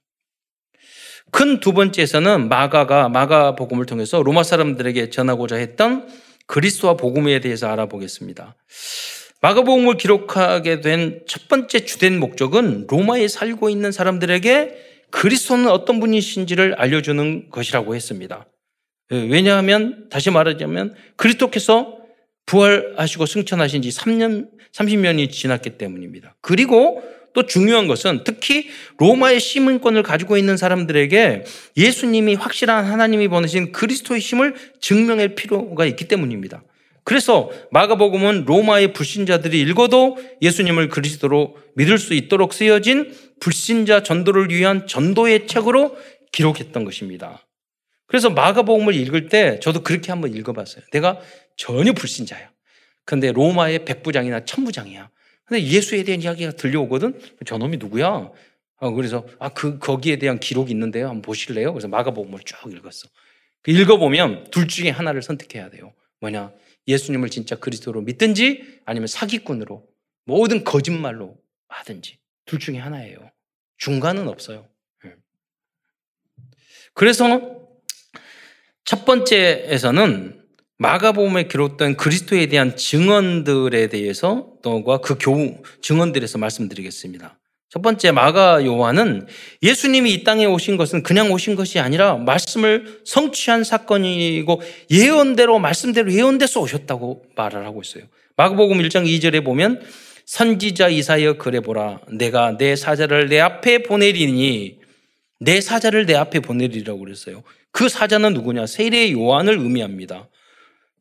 큰 두 번째에서는 마가가 마가 복음을 통해서 로마 사람들에게 전하고자 했던 그리스도와 복음에 대해서 알아보겠습니다. 마가 복음을 기록하게 된 첫 번째 주된 목적은 로마에 살고 있는 사람들에게 그리스도는 어떤 분이신지를 알려주는 것이라고 했습니다. 예, 왜냐하면 다시 말하자면 그리스도께서 부활하시고 승천하신 지 3년, 30년이 지났기 때문입니다. 그리고 또 중요한 것은 특히 로마의 시민권을 가지고 있는 사람들에게 예수님이 확실한 하나님이 보내신 그리스도의 힘을 증명할 필요가 있기 때문입니다. 그래서 마가복음은 로마의 불신자들이 읽어도 예수님을 그리스도로 믿을 수 있도록 쓰여진 불신자 전도를 위한 전도의 책으로 기록했던 것입니다. 그래서 마가복음을 읽을 때 저도 그렇게 한번 읽어봤어요. 내가 전혀 불신자야. 근데 로마의 백부장이나 천부장이야. 근데 예수에 대한 이야기가 들려오거든? 저놈이 누구야? 어, 그래서, 아, 그, 거기에 대한 기록이 있는데요. 한번 보실래요? 그래서 마가복음을 쭉 읽었어. 그 읽어보면 둘 중에 하나를 선택해야 돼요. 뭐냐? 예수님을 진짜 그리스도로 믿든지 아니면 사기꾼으로 모든 거짓말로 하든지 둘 중에 하나예요. 중간은 없어요. 예. 그래서 첫 번째에서는 마가복음에 기록된 그리스도에 대한 증언들에 대해서 또가 그 교우 증언들에서 말씀드리겠습니다. 첫 번째 마가 요한은 예수님이 이 땅에 오신 것은 그냥 오신 것이 아니라 말씀을 성취한 사건이고 예언대로 말씀대로 예언돼서 오셨다고 말을 하고 있어요. 마가복음 1장 2절에 보면 선지자 이사여 그래 보라 내가 내 사자를 내 앞에 보내리니 내 사자를 내 앞에 보내리라고 그랬어요. 그 사자는 누구냐? 세례 요한을 의미합니다.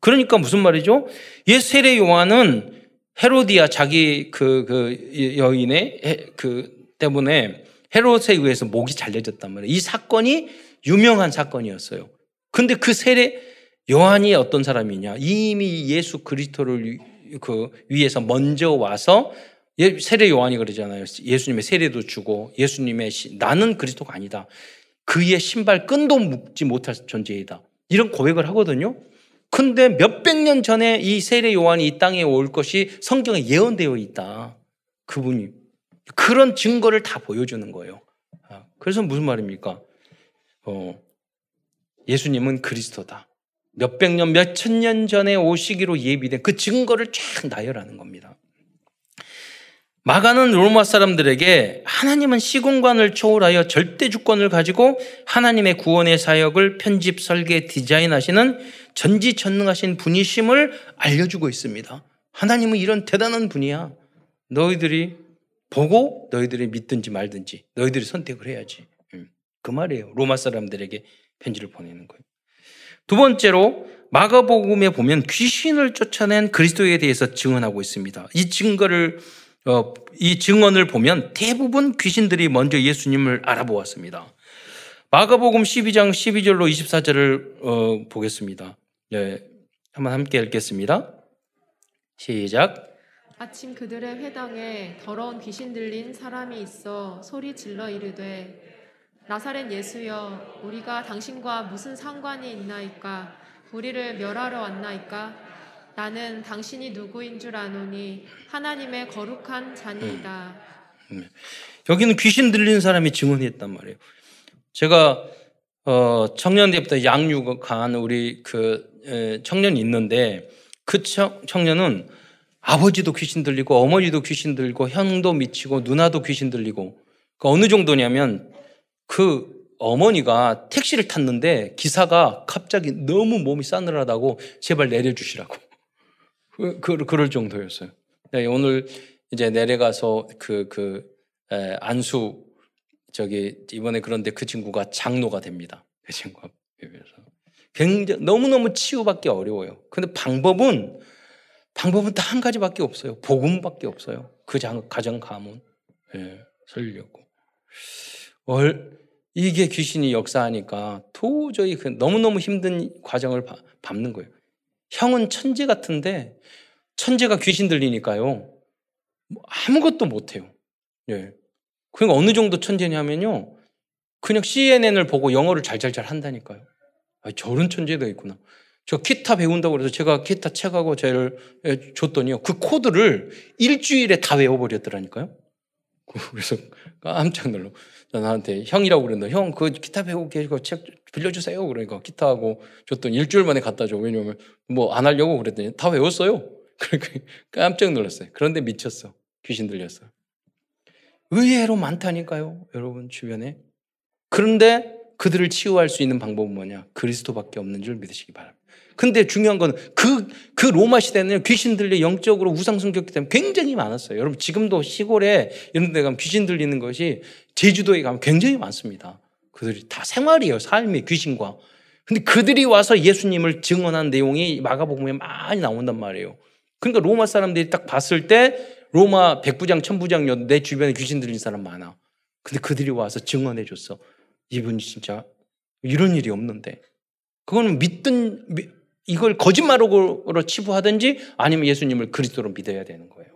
그러니까 무슨 말이죠? 옛 세례 요한은 헤로디아 자기 그, 그 여인의 그 때문에 헤롯에 의해서 목이 잘려졌단 말이에요. 이 사건이 유명한 사건이었어요. 근데 그 세례 요한이 어떤 사람이냐? 이미 예수 그리스도를 그 위에서 먼저 와서 예, 세례 요한이 그러잖아요. 예수님의 세례도 주고 예수님의 나는 그리스도가 아니다. 그의 신발 끈도 묶지 못할 존재이다. 이런 고백을 하거든요. 근데 몇백 년 전에 이 세례 요한이 이 땅에 올 것이 성경에 예언되어 있다. 그분이. 그런 증거를 다 보여주는 거예요. 아, 그래서 무슨 말입니까? 어, 예수님은 그리스도다. 몇백 년, 몇천 년 전에 오시기로 예비된 그 증거를 쫙 나열하는 겁니다. 마가는 로마 사람들에게 하나님은 시공간을 초월하여 절대 주권을 가지고 하나님의 구원의 사역을 편집, 설계, 디자인하시는 전지전능하신 분이심을 알려주고 있습니다. 하나님은 이런 대단한 분이야. 너희들이 보고 너희들이 믿든지 말든지 너희들이 선택을 해야지. 음, 그 말이에요. 로마 사람들에게 편지를 보내는 거예요. 두 번째로 마가복음에 보면 귀신을 쫓아낸 그리스도에 대해서 증언하고 있습니다. 이 증거를 어, 이 증언을 보면 대부분 귀신들이 먼저 예수님을 알아보았습니다. 마가복음 12장 12절로 24절을 어, 보겠습니다. 예, 한번 함께 읽겠습니다. 시작. 아침 그들의 회당에 더러운 귀신 들린 사람이 있어 소리 질러 이르되 나사렛 예수여 우리가 당신과 무슨 상관이 있나이까 우리를 멸하러 왔나이까 나는 당신이 누구인 줄 아노니 하나님의 거룩한 자니이다. 음. 음. 여기는 귀신 들리는 사람이 증언했단 말이에요. 제가 어, 청년 때부터 양육한 우리 그 청년이 있는데 그 청년은 아버지도 귀신 들리고 어머니도 귀신 들리고 형도 미치고 누나도 귀신 들리고 그 어느 정도냐면 그 어머니가 택시를 탔는데 기사가 갑자기 너무 몸이 싸늘하다고 제발 내려주시라고 그, 그, 그럴 정도였어요. 네, 오늘 이제 내려가서 그, 그, 에, 안수, 저기, 이번에 그런데 그 친구가 장로가 됩니다. 그 친구가 비벼서. 굉장히, 너무너무 치유받기 어려워요. 근데 방법은, 방법은 딱 한 가지밖에 없어요. 복음밖에 없어요. 그 장, 가정 가문. 예, 살려고. 월, 이게 귀신이 역사하니까 도저히 그 너무너무 힘든 과정을 밟는 거예요. 형은 천재 같은데 천재가 귀신 들리니까요. 뭐 아무것도 못해요. 예. 그러니까 어느 정도 천재냐면요. 그냥 CNN을 보고 영어를 잘잘잘 한다니까요. 아, 저런 천재도 있구나. 저 기타 배운다고 그래서 제가 기타 책하고 쟤를 줬더니요. 그 코드를 일주일에 다 외워버렸더라니까요. 그래서 깜짝 놀라. 나한테 형이라고 그랬는데 형 그 기타 배우고 계시고 책 빌려주세요. 그러니까 기타하고 줬더니 일주일 만에 갖다 줘. 왜냐면 뭐 안 하려고 그랬더니 다 외웠어요. 그러니까 깜짝 놀랐어요. 그런데 미쳤어. 귀신 들렸어. 의외로 많다니까요. 여러분 주변에. 그런데 그들을 치유할 수 있는 방법은 뭐냐? 그리스도밖에 없는 줄 믿으시기 바랍니다. 근데 중요한 건 그, 그 로마 시대는 귀신 들려 영적으로 우상 성겼기 때문에 굉장히 많았어요. 여러분 지금도 시골에 이런 데 가면 귀신 들리는 것이 제주도에 가면 굉장히 많습니다. 그들이 다 생활이에요. 삶의 귀신과. 근데 그들이 와서 예수님을 증언한 내용이 마가복음에 많이 나온단 말이에요. 그러니까 로마 사람들이 딱 봤을 때 로마 백부장, 천부장 내 주변에 귀신 들린 사람 많아. 근데 그들이 와서 증언해 줬어. 이분이 진짜 이런 일이 없는데. 그거는 믿든 이걸 거짓말로 치부하든지 아니면 예수님을 그리스도로 믿어야 되는 거예요.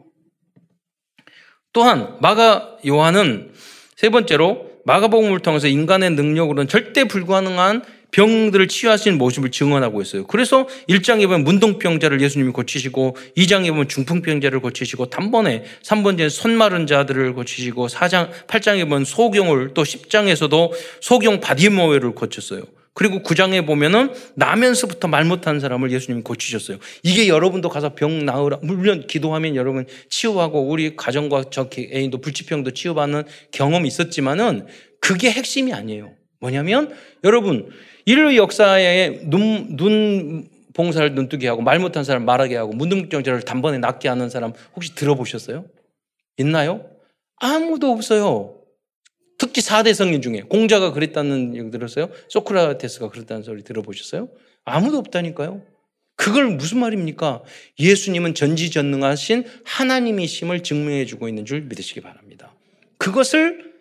또한 마가 요한은 세 번째로 마가복음을 통해서 인간의 능력으로는 절대 불가능한 병들을 치유하시는 모습을 증언하고 있어요. 그래서 1장에 보면 문둥병자를 예수님이 고치시고 2장에 보면 중풍병자를 고치시고 단번에 3번째 손마른 자들을 고치시고 4장 8장에 보면 소경을 또 10장에서도 소경 바디모웨를 고쳤어요. 그리고 9장에 보면은 나면서부터 말 못하는 사람을 예수님이 고치셨어요. 이게 여러분도 가서 병 나으라. 물론 기도하면 여러분 치유하고 우리 가정과 저 애인도 불치병도 치유받는 경험이 있었지만은 그게 핵심이 아니에요. 뭐냐면 여러분 인류 역사에 눈, 눈 봉사를 눈뜨게 하고 말 못하는 사람 말하게 하고 문둥병자를 단번에 낫게 하는 사람 혹시 들어보셨어요? 있나요? 아무도 없어요. 특히 4대 성인 중에 공자가 그랬다는 얘기 들었어요? 소크라테스가 그랬다는 소리 들어보셨어요? 아무도 없다니까요. 그걸 무슨 말입니까? 예수님은 전지전능하신 하나님이심을 증명해 주고 있는 줄 믿으시기 바랍니다. 그것을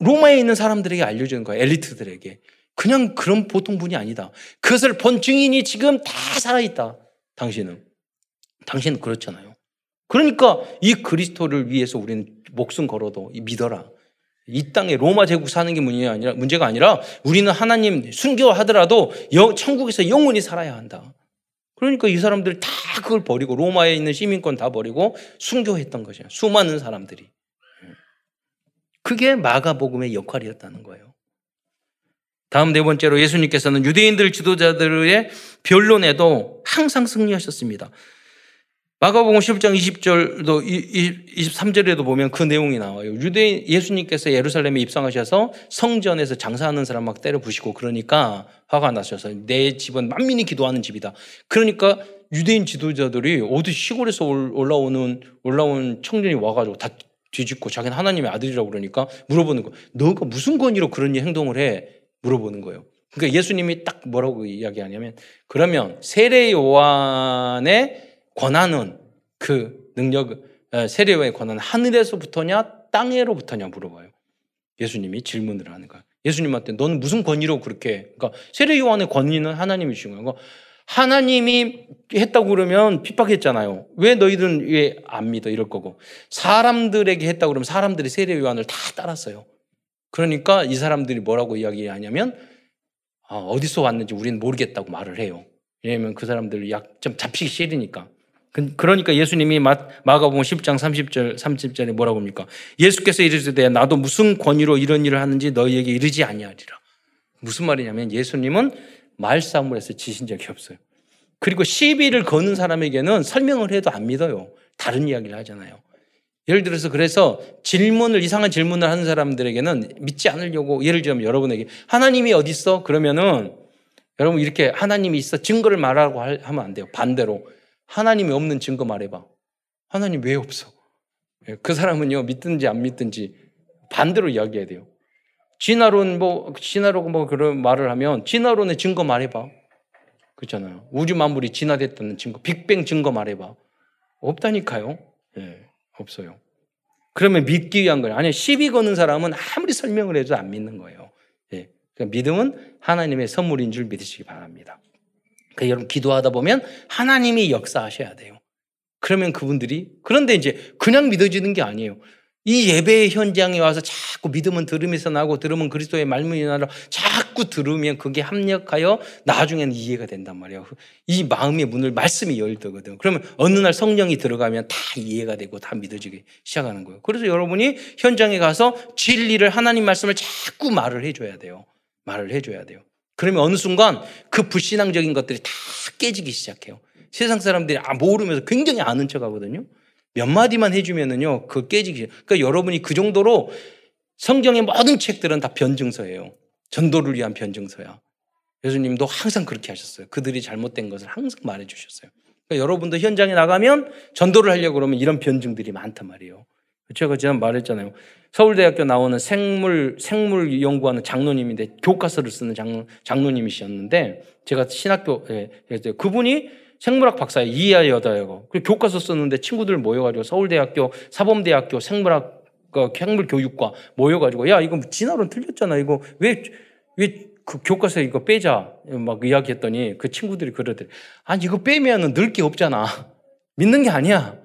로마에 있는 사람들에게 알려주는 거예요. 엘리트들에게. 그냥 그런 보통 분이 아니다. 그것을 본 증인이 지금 다 살아있다. 당신은. 당신은 그렇잖아요. 그러니까 이 그리스도를 위해서 우리는 목숨 걸어도 믿어라. 이 땅에 로마 제국 사는 게 문제가 아니라, 우리는 하나님 순교하더라도 천국에서 영원히 살아야 한다. 그러니까 이 사람들 다 그걸 버리고 로마에 있는 시민권 다 버리고 순교했던 거죠. 수많은 사람들이. 그게 마가복음의 역할이었다는 거예요. 다음 네 번째로 예수님께서는 유대인들 지도자들의 변론에도 항상 승리하셨습니다. 마가복음 11장 20절도 23절에도 보면 그 내용이 나와요. 유대인 예수님께서 예루살렘에 입성하셔서 성전에서 장사하는 사람 막 때려 부시고 그러니까 화가 나셔서 내 집은 만민이 기도하는 집이다. 그러니까 유대인 지도자들이 어디 시골에서 올라오는 올라온 청년이 와가지고 다 뒤집고 자기는 하나님의 아들이라고 그러니까 물어보는 거. 너가 무슨 권위로 그런 행동을 해? 물어보는 거예요. 그러니까 예수님이 딱 뭐라고 이야기하냐면 그러면 세례 요한의 권한은 그 능력, 세례와의 권한은 하늘에서부터냐 땅에로부터냐 물어봐요. 예수님이 질문을 하는 거야. 예수님한테 너는 무슨 권위로 그렇게 그러니까 세례 요한의 권위는 하나님이 주신 거야. 그러니까 하나님이 했다고 그러면 핍박했잖아요. 왜 너희들은 왜 안 믿어 이럴 거고 사람들에게 했다고 그러면 사람들이 세례 요한을 다 따랐어요. 그러니까 이 사람들이 뭐라고 이야기하냐면 아, 어디서 왔는지 우리는 모르겠다고 말을 해요. 왜냐하면 그 사람들 약 좀 잡히기 싫으니까. 그, 그러니까 예수님이 마가복음 10장 30절 30절에 뭐라고 합니까? 예수께서 이르시되 나도 무슨 권위로 이런 일을 하는지 너희에게 이르지 아니하리라. 무슨 말이냐면 예수님은 말싸움을 해서 지신 적이 없어요. 그리고 시비를 거는 사람에게는 설명을 해도 안 믿어요. 다른 이야기를 하잖아요. 예를 들어서 그래서 질문을 이상한 질문을 하는 사람들에게는 믿지 않으려고 예를 들면 여러분에게 하나님이 어디 있어? 그러면은 여러분 이렇게 하나님이 있어 증거를 말하고 하면 안 돼요. 반대로 하나님이 없는 증거 말해봐. 하나님 왜 없어? 예, 그 사람은요, 믿든지 안 믿든지 반대로 이야기해야 돼요. 진화론, 뭐, 진화론 뭐 그런 말을 하면 진화론의 증거 말해봐. 그렇잖아요. 우주 만물이 진화됐다는 증거, 빅뱅 증거 말해봐. 없다니까요. 예, 없어요. 그러면 믿기 위한 거예요. 아니, 시비 거는 사람은 아무리 설명을 해도 안 믿는 거예요. 예. 그러니까 믿음은 하나님의 선물인 줄 믿으시기 바랍니다. 그 여러분 기도하다 보면 하나님이 역사하셔야 돼요. 그러면 그분들이 그런데 이제 그냥 믿어지는 게 아니에요. 이 예배의 현장에 와서 자꾸 믿음은 들음에서 나고 들음은 그리스도의 말문이 나라 자꾸 들으면 그게 합력하여 나중에는 이해가 된단 말이에요. 이 마음의 문을 말씀이 열거든. 그러면 어느 날 성령이 들어가면 다 이해가 되고 다 믿어지기 시작하는 거예요. 그래서 여러분이 현장에 가서 진리를 하나님 말씀을 자꾸 말을 해줘야 돼요. 말을 해줘야 돼요. 그러면 어느 순간 그 불신앙적인 것들이 다 깨지기 시작해요. 세상 사람들이 아, 모르면서 굉장히 아는 척 하거든요. 몇 마디만 해주면은요, 그 깨지기. 그러니까 여러분이 그 정도로 성경의 모든 책들은 다 변증서예요. 전도를 위한 변증서야. 예수님도 항상 그렇게 하셨어요. 그들이 잘못된 것을 항상 말해 주셨어요. 그러니까 여러분도 현장에 나가면 전도를 하려고 그러면 이런 변증들이 많단 말이에요. 제가 지난 말했잖아요. 서울대학교 나오는 생물, 생물 연구하는 장로님인데 교과서를 쓰는 장, 장로님이셨는데 제가 신학교에 그분이 생물학 박사에 이하 여다고 그 교과서 썼는데 친구들 모여가지고 서울대학교 사범대학교 생물학 그 생물교육과 모여가지고 야 이거 진화론 틀렸잖아 이거. 왜 왜 그 교과서 이거 빼자? 막 이야기했더니 그 친구들이 그러더래. 아니 이거 빼면은 늘 게 없잖아. 믿는 게 아니야. 예,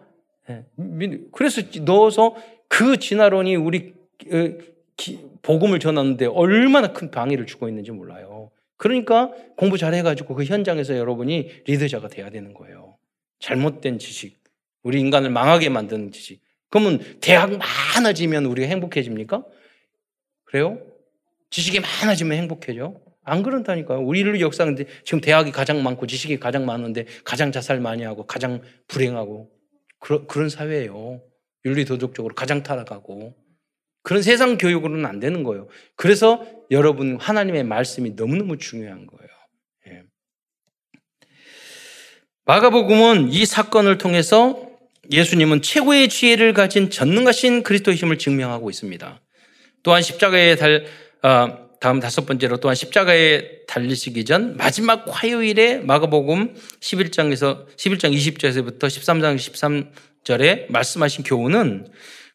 그래서 넣어서 그 진화론이 우리 어, 복음을 전하는데 얼마나 큰 방해를 주고 있는지 몰라요. 그러니까 공부 잘 해가지고 그 현장에서 여러분이 리더자가 돼야 되는 거예요. 잘못된 지식, 우리 인간을 망하게 만드는 지식. 그러면 대학 많아지면 우리가 행복해집니까? 그래요? 지식이 많아지면 행복해져? 안 그런다니까요. 우리 인류 역사는 지금 대학이 가장 많고 지식이 가장 많은데 가장 자살 많이 하고 가장 불행하고 그런, 그런 사회예요. 윤리 도덕적으로 가장 타락하고 그런 세상 교육으로는 안 되는 거예요. 그래서 여러분 하나님의 말씀이 너무너무 중요한 거예요. 예. 마가복음은 이 사건을 통해서 예수님은 최고의 지혜를 가진 전능하신 그리스도의 힘을 증명하고 있습니다. 또한 십자가에 달 아, 다음 다섯 번째로 또한 십자가에 달리시기 전 마지막 화요일에 마가복음 11장에서 11장 20절에서부터 13장 13절에 말씀하신 교훈은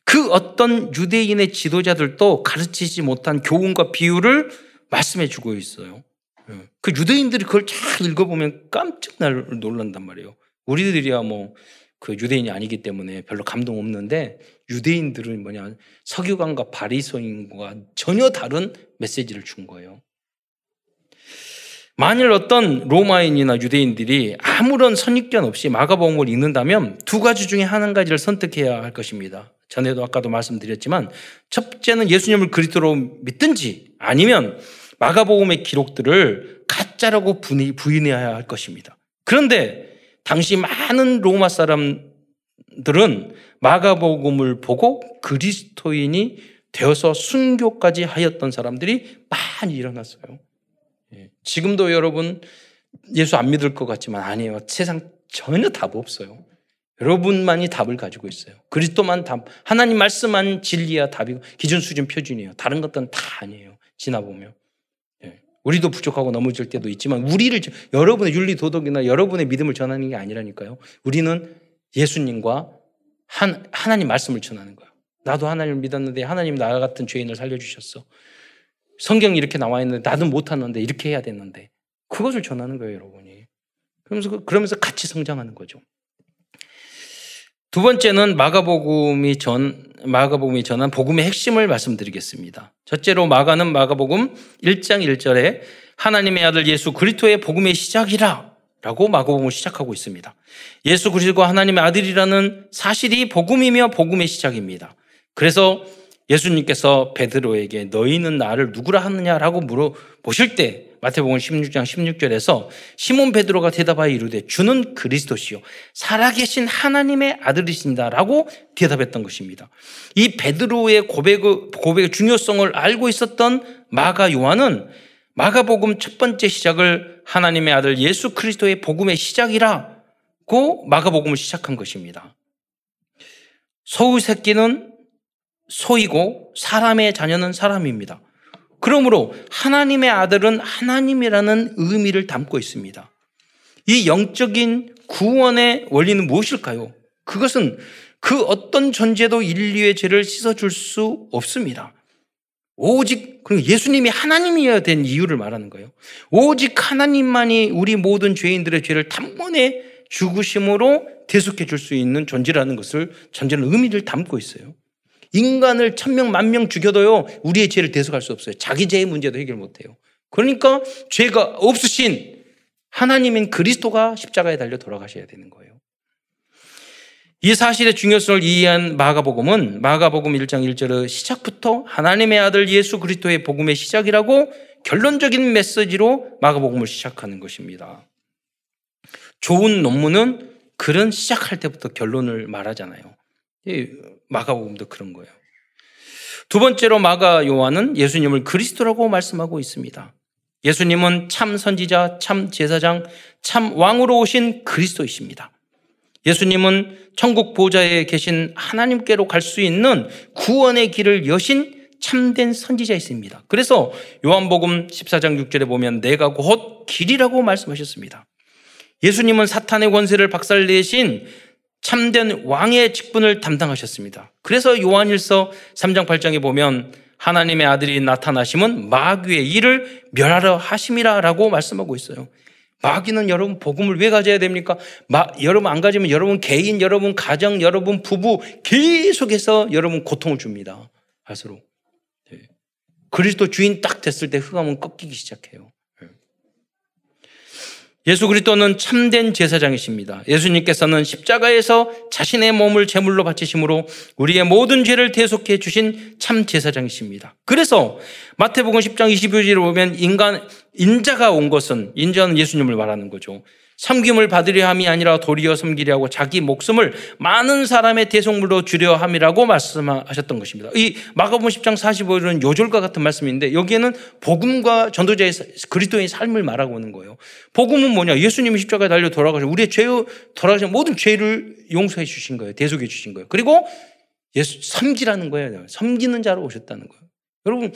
그 어떤 유대인의 지도자들도 가르치지 못한 교훈과 비유를 말씀해 주고 있어요. 예. 그 유대인들이 그걸 잘 읽어보면 깜짝 놀란단 말이에요. 우리들이야 뭐 그 유대인이 아니기 때문에 별로 감동 없는데 유대인들은 뭐냐 석유관과 바리소인과 전혀 다른 메시지를 준 거예요. 만일 어떤 로마인이나 유대인들이 아무런 선입견 없이 마가복음을 읽는다면 두 가지 중에 한 가지를 선택해야 할 것입니다. 전에도 아까도 말씀드렸지만 첫째는 예수님을 그리스도로 믿든지 아니면 마가복음의 기록들을 가짜라고 부인해야 할 것입니다. 그런데 당시 많은 로마 사람 들은 마가복음을 보고 그리스도인이 되어서 순교까지 하였던 사람들이 많이 일어났어요. 예. 지금도 여러분 예수 안 믿을 것 같지만 아니에요. 세상 전혀 답 없어요. 여러분만이 답을 가지고 있어요. 그리스도만 답, 하나님 말씀만 진리야 답이고 기준 수준 표준이에요. 다른 것들은 다 아니에요. 지나보면. 예. 우리도 부족하고 넘어질 때도 있지만 우리를 여러분의 윤리 도덕이나 여러분의 믿음을 전하는 게 아니라니까요. 우리는 예수님과 한, 하나님 말씀을 전하는 거예요. 나도 하나님을 믿었는데 하나님 나 같은 죄인을 살려주셨어. 성경이 이렇게 나와 있는데 나도 못하는데 이렇게 해야 되는데 그것을 전하는 거예요, 여러분이. 그러면서 그러면서 같이 성장하는 거죠. 두 번째는 마가복음이 전 마가복음이 전한 복음의 핵심을 말씀드리겠습니다. 첫째로 마가는 마가복음 1장 1절에 하나님의 아들 예수 그리스도의 복음의 시작이라 라고 마가복음을 시작하고 있습니다. 예수 그리스도가 하나님의 아들이라는 사실이 복음이며 복음의 시작입니다. 그래서 예수님께서 베드로에게 너희는 나를 누구라 하느냐라고 물어보실 때 마태복음 16장 16절에서 시몬 베드로가 대답하여 이르되 주는 그리스도시요 살아계신 하나님의 아들이신다라고 대답했던 것입니다. 이 베드로의 고백 고백의 중요성을 알고 있었던 마가 요한은 마가복음 첫 번째 시작을 하나님의 아들 예수 그리스도의 복음의 시작이라 듣고 마가복음을 시작한 것입니다. 소의 새끼는 소이고 사람의 자녀는 사람입니다. 그러므로 하나님의 아들은 하나님이라는 의미를 담고 있습니다. 이 영적인 구원의 원리는 무엇일까요? 그것은 그 어떤 존재도 인류의 죄를 씻어줄 수 없습니다. 오직 예수님이 하나님이어야 된 이유를 말하는 거예요. 오직 하나님만이 우리 모든 죄인들의 죄를 단번에 죽으심으로 대속해 줄 수 있는 존재라는 것을 전제는 의미를 담고 있어요. 인간을 천명 만명 죽여도요 우리의 죄를 대속할 수 없어요. 자기 죄의 문제도 해결 못해요. 그러니까 죄가 없으신 하나님인 그리스도가 십자가에 달려 돌아가셔야 되는 거예요. 이 사실의 중요성을 이해한 마가복음은 마가복음 1장 1절의 시작부터 하나님의 아들 예수 그리스도의 복음의 시작이라고 결론적인 메시지로 마가복음을 시작하는 것입니다. 좋은 논문은 글은 시작할 때부터 결론을 말하잖아요. 마가복음도 그런 거예요. 두 번째로 마가 요한은 예수님을 그리스도라고 말씀하고 있습니다. 예수님은 참 선지자, 참 제사장, 참 왕으로 오신 그리스도이십니다. 예수님은 천국 보좌에 계신 하나님께로 갈 수 있는 구원의 길을 여신 참된 선지자였습니다. 그래서 요한복음 14장 6절에 보면 내가 곧 길이라고 말씀하셨습니다. 예수님은 사탄의 권세를 박살내신 참된 왕의 직분을 담당하셨습니다. 그래서 요한일서 3장 8장에 보면 하나님의 아들이 나타나심은 마귀의 일을 멸하려 하심이라라고 말씀하고 있어요. 마귀는 여러분 복음을 왜 가져야 됩니까? 마, 여러분 안 가지면 여러분 개인, 여러분 가정, 여러분 부부 계속해서 여러분 고통을 줍니다. 할수록. 네. 그리스도 주인 딱 됐을 때 흑암은 꺾이기 시작해요. 예수 그리스도는 참된 제사장이십니다. 예수님께서는 십자가에서 자신의 몸을 제물로 바치심으로 우리의 모든 죄를 대속해 주신 참 제사장이십니다. 그래서 마태복음 10장 22절에 보면 인간 인자가 온 것은 인자는 예수님을 말하는 거죠. 섬김을 받으려 함이 아니라 도리어 섬기려 하고 자기 목숨을 많은 사람의 대속물로 주려 함이라고 말씀하셨던 것입니다. 이 마가복음 10장 45절은 요절과 같은 말씀인데 여기에는 복음과 전도자의 그리스도의 삶을 말하고 있는 거예요. 복음은 뭐냐? 예수님이 십자가에 달려 돌아가셔 우리의 죄 돌아가신 모든 죄를 용서해 주신 거예요. 대속해 주신 거예요. 그리고 예수 섬기라는 거예요. 섬기는 자로 오셨다는 거예요. 여러분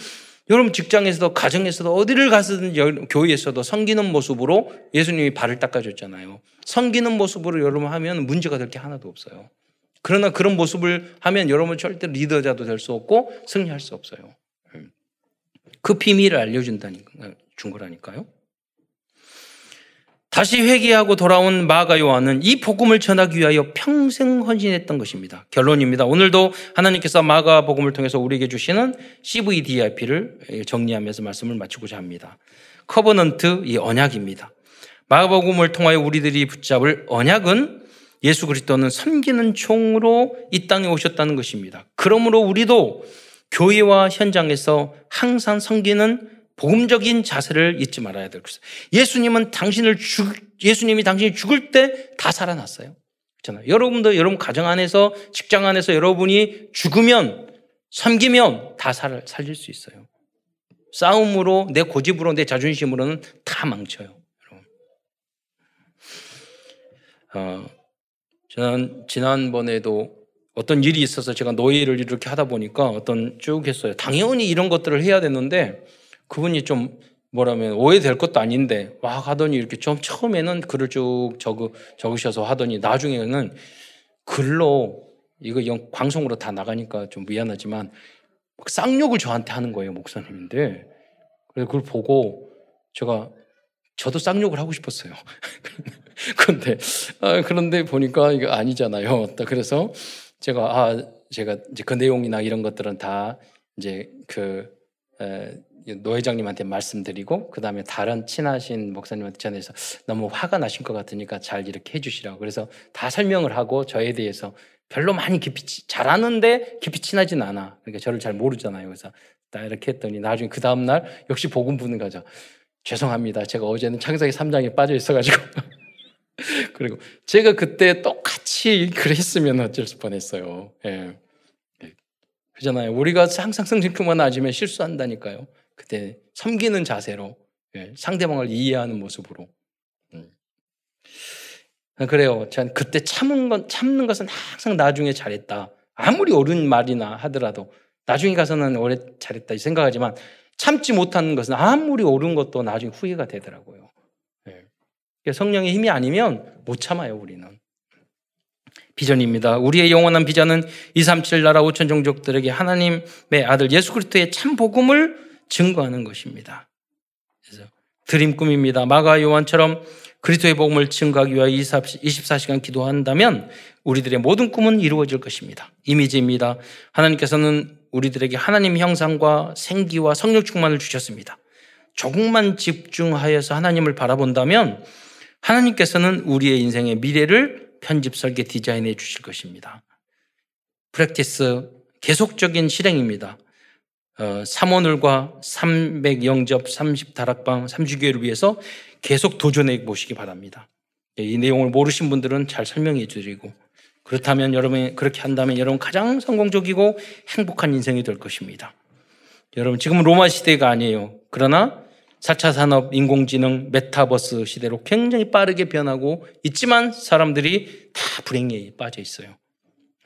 여러분 직장에서도 가정에서도 어디를 가서든 교회에서도 섬기는 모습으로 예수님이 발을 닦아줬잖아요. 섬기는 모습으로 여러분 하면 문제가 될 게 하나도 없어요. 그러나 그런 모습을 하면 여러분 절대 리더자도 될 수 없고 승리할 수 없어요. 음. 그 비밀을 알려준다니까 준 거라니까요. 다시 회개하고 돌아온 마가 요한은 이 복음을 전하기 위하여 평생 헌신했던 것입니다. 결론입니다. 오늘도 하나님께서 마가 복음을 통해서 우리에게 주시는 CVDIP를 정리하면서 말씀을 마치고자 합니다. covenant 이 언약입니다. 마가 복음을 통하여 우리들이 붙잡을 언약은 예수 그리스도는 섬기는 종으로 이 땅에 오셨다는 것입니다. 그러므로 우리도 교회와 현장에서 항상 섬기는 복음적인 자세를 잊지 말아야 될 것이에요. 예수님은 당신을 죽, 예수님이 당신이 죽을 때 다 살아났어요. 그렇잖아요. 여러분도 여러분 가정 안에서 직장 안에서 여러분이 죽으면 섬기면 다 살, 살릴 수 있어요. 싸움으로 내 고집으로 내 자존심으로는 다 망쳐요. 여러분. 어, 지난 지난번에도 어떤 일이 있어서 제가 노예를 이렇게 하다 보니까 어떤 쭉 했어요. 당연히 이런 것들을 해야 되는데 그분이 좀 뭐라면 오해될 것도 아닌데 와 하더니 이렇게 좀 처음에는 글을 쭉 적으, 적으셔서 하더니 나중에는 글로 이거 영, 방송으로 다 나가니까 좀 미안하지만 쌍욕을 저한테 하는 거예요 목사님인데 그래서 그걸 보고 제가 저도 쌍욕을 하고 싶었어요. 그런데 아, 그런데 보니까 이거 아니잖아요. 그래서 제가 아 제가 이제 그 내용이나 이런 것들은 다 이제 그 에, 노 회장님한테 말씀드리고 그 다음에 다른 친하신 목사님한테 전해서 너무 화가 나신 것 같으니까 잘 이렇게 해주시라고. 그래서 다 설명을 하고 저에 대해서 별로 많이 깊이 잘하는데 깊이 친하진 않아. 그러니까 저를 잘 모르잖아요. 그래서 딱 이렇게 했더니 나중에 그 다음 날 역시 복음 부는 거죠. 죄송합니다. 제가 어제는 창세기 3장에 빠져 있어가지고. 그리고 제가 그때 똑같이 했으면 어쩔 뻔했어요. 예. 그잖아요. 우리가 항상 성질만 낮으면 실수한다니까요. 그때 섬기는 자세로 예, 상대방을 이해하는 모습으로 음. 그래요. 전 그때 참은 건 참는 것은 항상 나중에 잘했다. 아무리 옳은 말이나 하더라도 나중에 가서는 오래 잘했다 생각하지만 참지 못하는 것은 아무리 옳은 것도 나중에 후회가 되더라고요. 네. 성령의 힘이 아니면 못 참아요, 우리는. 비전입니다. 우리의 영원한 비전은 237 나라 5천 종족들에게 하나님의 아들 예수 그리스도의 참 복음을 증거하는 것입니다. 그래서 드림 꿈입니다. 마가 요한처럼 그리스도의 복음을 증거하기 위하여 24시간 기도한다면 우리들의 모든 꿈은 이루어질 것입니다. 이미지입니다. 하나님께서는 우리들에게 하나님 형상과 생기와 성령 충만을 주셨습니다. 조금만 집중하여서 하나님을 바라본다면 하나님께서는 우리의 인생의 미래를 편집, 설계, 디자인해 주실 것입니다. 프랙티스 계속적인 실행입니다. 어, 3원을과 300 영접 30 다락방 3주교회를 위해서 계속 도전해 보시기 바랍니다. 이 내용을 모르신 분들은 잘 설명해 드리고 그렇다면 여러분이 그렇게 한다면 여러분 가장 성공적이고 행복한 인생이 될 것입니다. 여러분 지금은 로마 시대가 아니에요. 그러나 4차 산업, 인공지능, 메타버스 시대로 굉장히 빠르게 변하고 있지만 사람들이 다 불행에 빠져 있어요.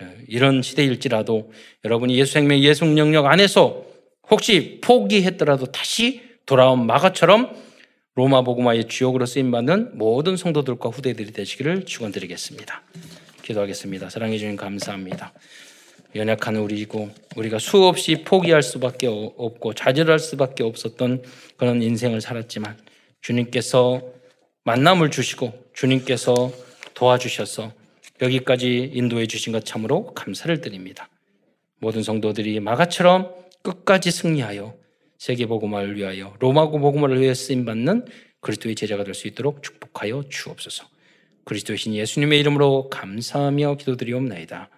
예, 이런 시대일지라도 여러분이 예수 생명, 예수 영역 안에서 혹시 포기했더라도 다시 돌아온 마가처럼 로마 복음화의 주역으로 쓰임 받는 모든 성도들과 후대들이 되시기를 축원드리겠습니다. 기도하겠습니다. 사랑해 주님 감사합니다. 연약한 우리이고 우리가 수없이 포기할 수밖에 없고 좌절할 수밖에 없었던 그런 인생을 살았지만 주님께서 만남을 주시고 주님께서 도와주셔서 여기까지 인도해 주신 것 참으로 감사를 드립니다. 모든 성도들이 마가처럼 끝까지 승리하여 세계 복음화를 위하여 로마고 복음화를 위해 쓰임 받는 그리스도의 제자가 될 수 있도록 축복하여 주옵소서. 그리스도의 신 예수님의 이름으로 감사하며 기도드리옵나이다.